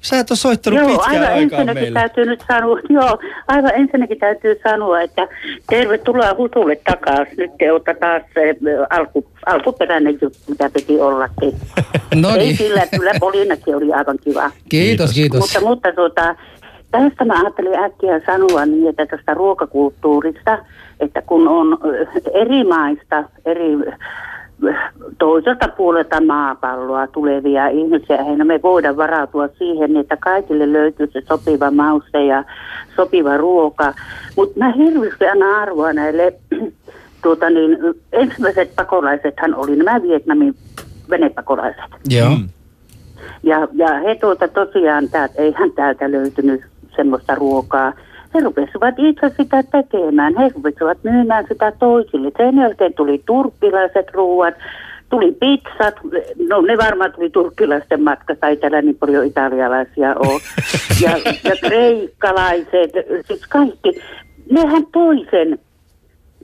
Sä et ole soittanut Joo, pitkään aivan aikaa ensinnäkin meille. täytyy nyt sanoa, joo, aivan ensinnäkin täytyy sanoa, että tervetuloa Husulle takaisin. Nyt te olette taas se alku, alkuperäinen juttu, mitä piti ollakin. No Ei niin. sillä, kyllä Polinakin oli aivan kiva. Kiitos, kiitos. Mutta, mutta tuota, tästä mä ajattelin äkkiä sanoa niin, että tästä ruokakulttuurista, että kun on eri maista, eri toiselta puolelta maapalloa tulevia ihmisiä, heillä me voidaan varautua siihen, että kaikille löytyy se sopiva mauste ja sopiva ruoka. Mutta mä hirveästi aina arvoa näille, tuota niin, ensimmäiset pakolaisethan oli nämä Vietnamin venepakolaiset. Joo. Mm. Ja, ja he tuota tosiaan, täältä, eihän täältä löytynyt semmoista ruokaa. He rupesivat itse sitä tekemään. He rupesivat myymään sitä toisille. Sen jälkeen tuli turkkilaiset ruuat, tuli pizzat. No ne varmaan tuli turkkilaisten matkasta, ei täällä niin paljon italialaisia ole. Ja, ja kreikkalaiset, siis kaikki. Nehän toi sen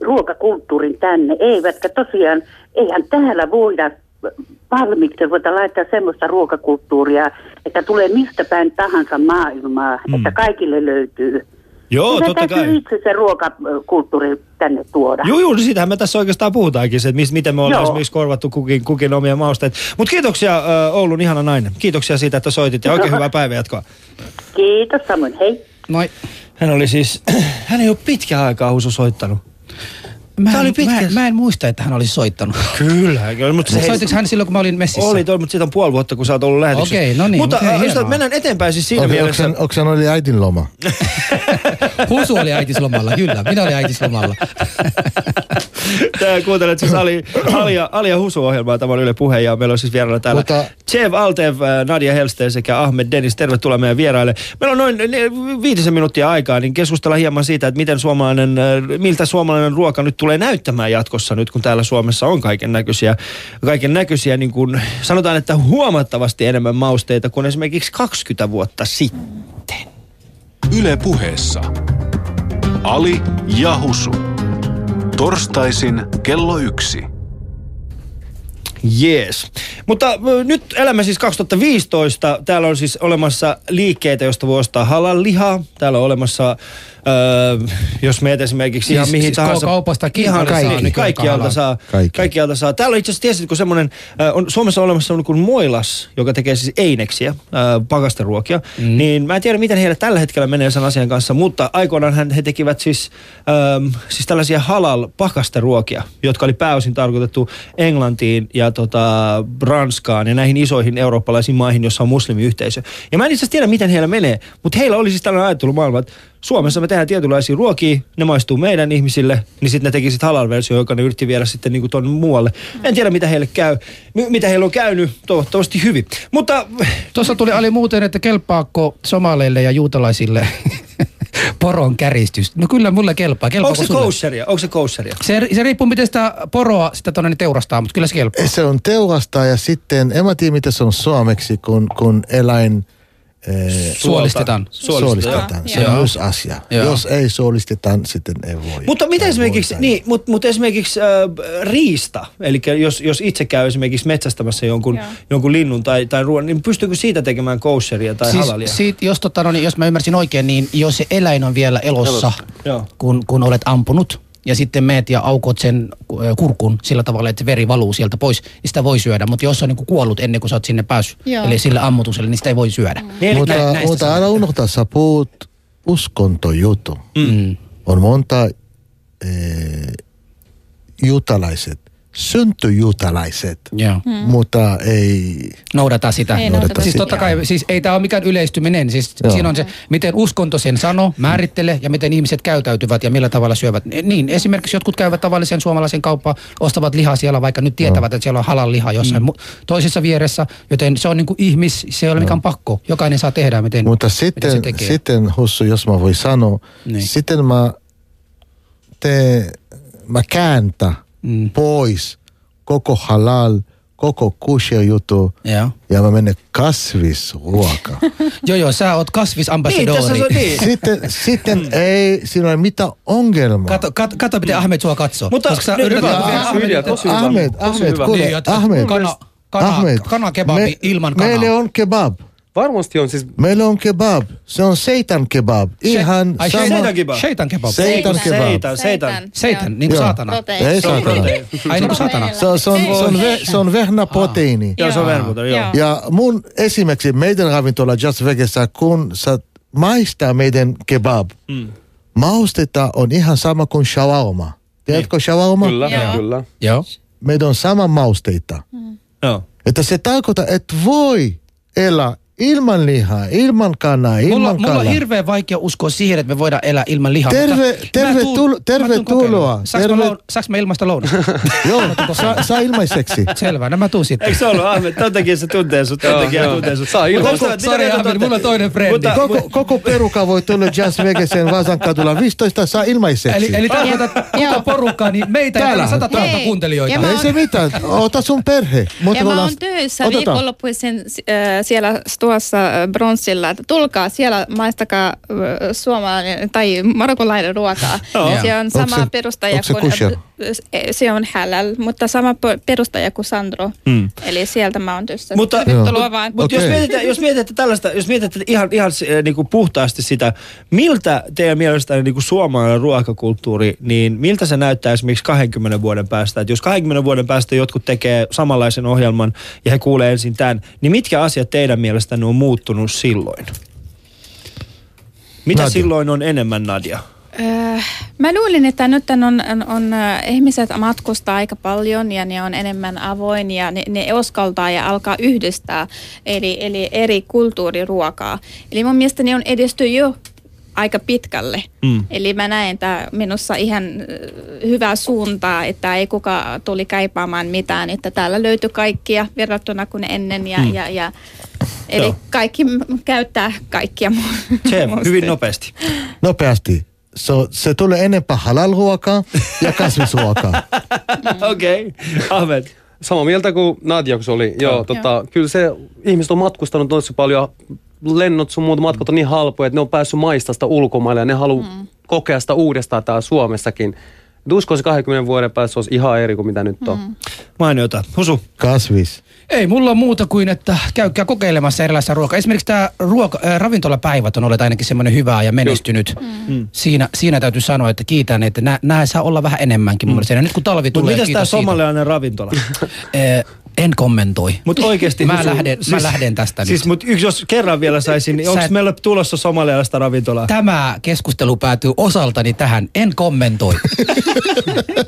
ruokakulttuurin tänne, eivätkä tosiaan, eihän täällä voida valmiiksi voida laittaa semmoista ruokakulttuuria, että tulee mistä päin tahansa maailmaa, mm. että kaikille löytyy. Joo, Meidän totta täytyy kai. itse se ruokakulttuuri tänne tuoda. Joo, joo, no siitähän me tässä oikeastaan puhutaankin, että mis, miten me ollaan Joo. esimerkiksi korvattu kukin, kukin omia mausteet. Mutta kiitoksia äh, Oulun ihana nainen. Kiitoksia siitä, että soitit ja oikein hyvää päivänjatkoa. Kiitos samoin, hei. Moi. Hän oli siis, hän ei ole pitkään aikaa Husu soittanut. Mä, en, oli pitkä- mä, en- mä en muista, että hän olisi soittanut. Kyllä, kyllä mutta se, Soitiko hän silloin, kun mä olin messissä? oli toi, mutta siitä on puoli vuotta, kun sä oot ollut lähetyksessä. Okei, no niin, Mutta äh, hienoa. ystävät, mennään eteenpäin siis siinä Onko mielessä. onko sen oli äidin loma? Husu oli äitislomalla, kyllä. Minä olin äitislomalla. Tää kuuntelet siis Ali, Ali, ja, Ali ja Husu-ohjelmaa, tämä on Yle Puhe ja meillä on siis vieraana täällä Mutta- Chev Altev, Nadia Helsteen sekä Ahmed Dennis. Tervetuloa meidän vieraille. Meillä on noin viitisen minuuttia aikaa, niin keskustellaan hieman siitä, että miten suomalainen, miltä suomalainen ruoka nyt tulee näyttämään jatkossa nyt, kun täällä Suomessa on kaiken näköisiä, kaiken näköisiä niin kuin, sanotaan, että huomattavasti enemmän mausteita kuin esimerkiksi 20 vuotta sitten. Yle Puheessa. Ali ja Husu. Torstaisin kello yksi. Jees. Mutta nyt elämä siis 2015. Täällä on siis olemassa liikkeitä, joista voi ostaa halal-lihaa. Täällä on olemassa, ö, jos meet esimerkiksi ihan Siis- mihin siis tahansa. kaupastakin ihan saa kaikki, nykyään kaikkialta halal. saa. Kaikki. Kaikkialta saa. Täällä on itse asiassa, tiesitkö semmoinen, on Suomessa on olemassa semmoinen kuin Moilas, joka tekee siis eineksiä, ö, pakasteruokia. Mm. Niin mä en tiedä, miten heille tällä hetkellä menee sen asian kanssa, mutta aikoinaan hän- he tekivät siis, ö, siis tällaisia halal pakasteruokia, jotka oli pääosin tarkoitettu Englantiin ja tota, Ranskaan ja näihin isoihin eurooppalaisiin maihin, jossa on muslimiyhteisö. Ja mä en itse asiassa tiedä, miten heillä menee, mutta heillä oli siis tällainen ajattelumaailma, että Suomessa me tehdään tietynlaisia ruokia, ne maistuu meidän ihmisille, niin sitten ne teki sit halal-versio, joka ne yritti viedä sitten niinku tuonne muualle. En tiedä, mitä heille käy, m- mitä heillä on käynyt, toivottavasti hyvin. Mutta Tuossa tuli Ali muuten, että kelpaako somaleille ja juutalaisille poron käristys. No kyllä mulle kelpaa. Kelpaako onko se kosheria? Onko se kosheria? Se, se riippuu, miten sitä poroa sitä tonne teurastaa, mutta kyllä se kelpaa. Se on teurasta ja sitten, en mä tiedä mitä se on suomeksi, kun, kun eläin Suolistetaan. suolistetaan. Se on myös asia. Joo. Jos ei suolistetaan, sitten ei voi. Mutta mitä esimerkiksi, niin, mutta, mutta esimerkiksi äh, riista, eli jos, jos itse käy esimerkiksi metsästämässä jonkun, Joo. jonkun linnun tai, tai ruoan, niin pystyykö siitä tekemään kosheria tai Siis, halalia? siitä, jos, tota, no, niin, jos mä ymmärsin oikein, niin jos se eläin on vielä elossa, Joo. kun, kun olet ampunut, ja sitten meet ja aukot sen ö, kurkun sillä tavalla, että veri valuu sieltä pois, niin sitä voi syödä. Mutta jos se on niin kuollut ennen kuin sä oot sinne päässyt, Joo. eli sille ammutuselle, niin sitä ei voi syödä. Niin, eli Mutta, nä- mutta älä unohtaa, sä puhut uskontojutu. Mm. On monta eh, juutalaiset, syntyjuutalaiset, Joo. Mm. mutta ei... Noudata sitä. Ei noudata siis sitä. totta kai, siis ei tämä ole mikään yleistyminen. Siis Joo. siinä on se, miten uskonto sen sano, määrittelee ja miten ihmiset käytäytyvät ja millä tavalla syövät. Niin, esimerkiksi jotkut käyvät tavallisen suomalaisen kauppaan, ostavat lihaa siellä, vaikka nyt tietävät, että siellä on halal liha jossain mm. toisessa vieressä. Joten se on niin kuin ihmis, se ei ole mikään pakko. Jokainen saa tehdä, miten, Mutta miten se sitten, tekee. sitten Hussu, jos mä voin sanoa, Niin. sitten mä, te, mä kääntä Mm. mm. pois koko halal, koko kosher juttu Joo. ja mä menen kasvisruoka. joo, joo, sä oot Niin, tässä kasvisambassadori. on niin. sitten sitten ei siinä ole mitään ongelmaa. Kato, kato, kato, miten Ahmed sua katsoo. Mutta Koska sä nyt- yrität. Ahmed, Ahmed, hyvä. kuule, Niin, Ahmed, kana, kana, Ahmed, kana kebabi ilman kanaa. Meille on kebab. Varmasti on siis Meillä on kebab. Se on seitan kebab. Ihan Ai, sama. Seitan kebab. Shaitan kebab. Seitan kebab. Seitan, seitan. Seitan, niin kuin saatana. Ei saatana. Ai niin kuin saatana. Se, on- se, on, se, on, ve, se on vehnä proteiini. Joo, se on vermuta, joo. Ja mun esimerkiksi meidän ravintola Just Vegasissa, kun sä maistaa meidän kebab, mm. maustetta on ihan sama kuin shawarma. Tiedätkö shawarma? kyllä, Joo. kyllä. Joo. Meidän on sama mausteita. Joo. Että se tarkoittaa, että voi elää ilman lihaa, ilman kanaa, Mulla, ilman mulla on kalaa. hirveän vaikea uskoa siihen, että me voidaan elää ilman lihaa. Terve- mä tuun- mä tuun tervetuloa. Saanko mä, Terve- saanko mä ilmaista lounasta? Joo, saa, saa ilmaiseksi. Selvä, no mä tuun sitten. Eikö se ollut Ahmed? Tämän takia se tuntee sut. Tämän takia tuntee sut. Saa ilman. Sori mieltä Ahmed, mulla on toinen frendi. Mutta- Koko, koko peruka voi tulla Just Vegasin Vasankadulla 15 saa ilmaiseksi. Eli, eli tarkoitat koko porukkaa, niin meitä Täällä. täällä. 100 000 Hei, kuuntelijoita. mä Ei se mitään, ota sun perhe. Mutta Ja mä oon töissä viikonloppuisin äh, siellä tuossa Bronssilla, että tulkaa siellä maistakaa suomalainen tai marokkolainen ruokaa. Joo. Se on Onko sama se- perustaja se kuin, äh, se on halal, mutta sama pe- perustaja kuin Sandro. Mm. Eli sieltä mä oon töissä. Mutta- vaan. Mutta jos, Okei. mietitte, jos mietitte tällaista, jos mietitte ihan, ihan niin kuin puhtaasti sitä, miltä teidän mielestä niin kuin suomalainen ruokakulttuuri, niin miltä se näyttää esimerkiksi 20 vuoden päästä? Että jos 20 vuoden päästä jotkut tekee samanlaisen ohjelman ja he kuulee ensin tämän, niin mitkä asiat teidän mielestänne on muuttunut silloin? Mitä Nadia. silloin on enemmän, Nadia? Öö, mä luulin, että nyt on, on, on äh, ihmiset matkustaa aika paljon ja ne on enemmän avoin ja ne, ne uskaltaa ja alkaa yhdistää eli, eli eri kulttuuriruokaa. Eli mun mielestä ne on edisty jo aika pitkälle. Mm. Eli mä näen tämä minussa ihan äh, hyvää suuntaa, että ei kuka tuli kaipaamaan mitään, että täällä löytyy kaikkia verrattuna kuin ennen ja, Mm. ja, ja Eli Joo. kaikki käyttää kaikkia mu- Se, hyvin nopeasti. Nopeasti. So, se tulee enempää halal-ruokaa ja kasvisruokaa. Okei, okay. Ahmed. Samaa mieltä kuin Nadia, kun se oli. Joo, Joo. tota, kyllä se, ihmiset on matkustanut tosi paljon. Lennot sun muut matkat on niin halpoja, että ne on päässyt maista sitä ulkomaille ja ne haluaa mm. kokea sitä uudestaan täällä Suomessakin. Et uskoisin 20 vuoden päästä se olisi ihan eri kuin mitä nyt on. Mm. Mainiota. Husu. Kasvis. Ei mulla on muuta kuin, että käykää kokeilemassa erilaisia ruokaa. Esimerkiksi tämä ruoka, äh, ravintolapäivät on ollut ainakin semmoinen hyvä ja menestynyt. Mm. Siinä, siinä täytyy sanoa, että kiitän, että nä, nämä saa olla vähän enemmänkin mm. mun mielestä. Ja nyt kun talvi Mutta tulee, mitäs tämä somalialainen ravintola? En kommentoi. Mutta oikeasti... Mä lähden- mä lähden tästä siis, nyt. Mutta yksi, jos kerran vielä saisin, niin onko et- meillä tulossa somalialaista ravintolaa? Tämä keskustelu päätyy osaltani tähän. En kommentoi.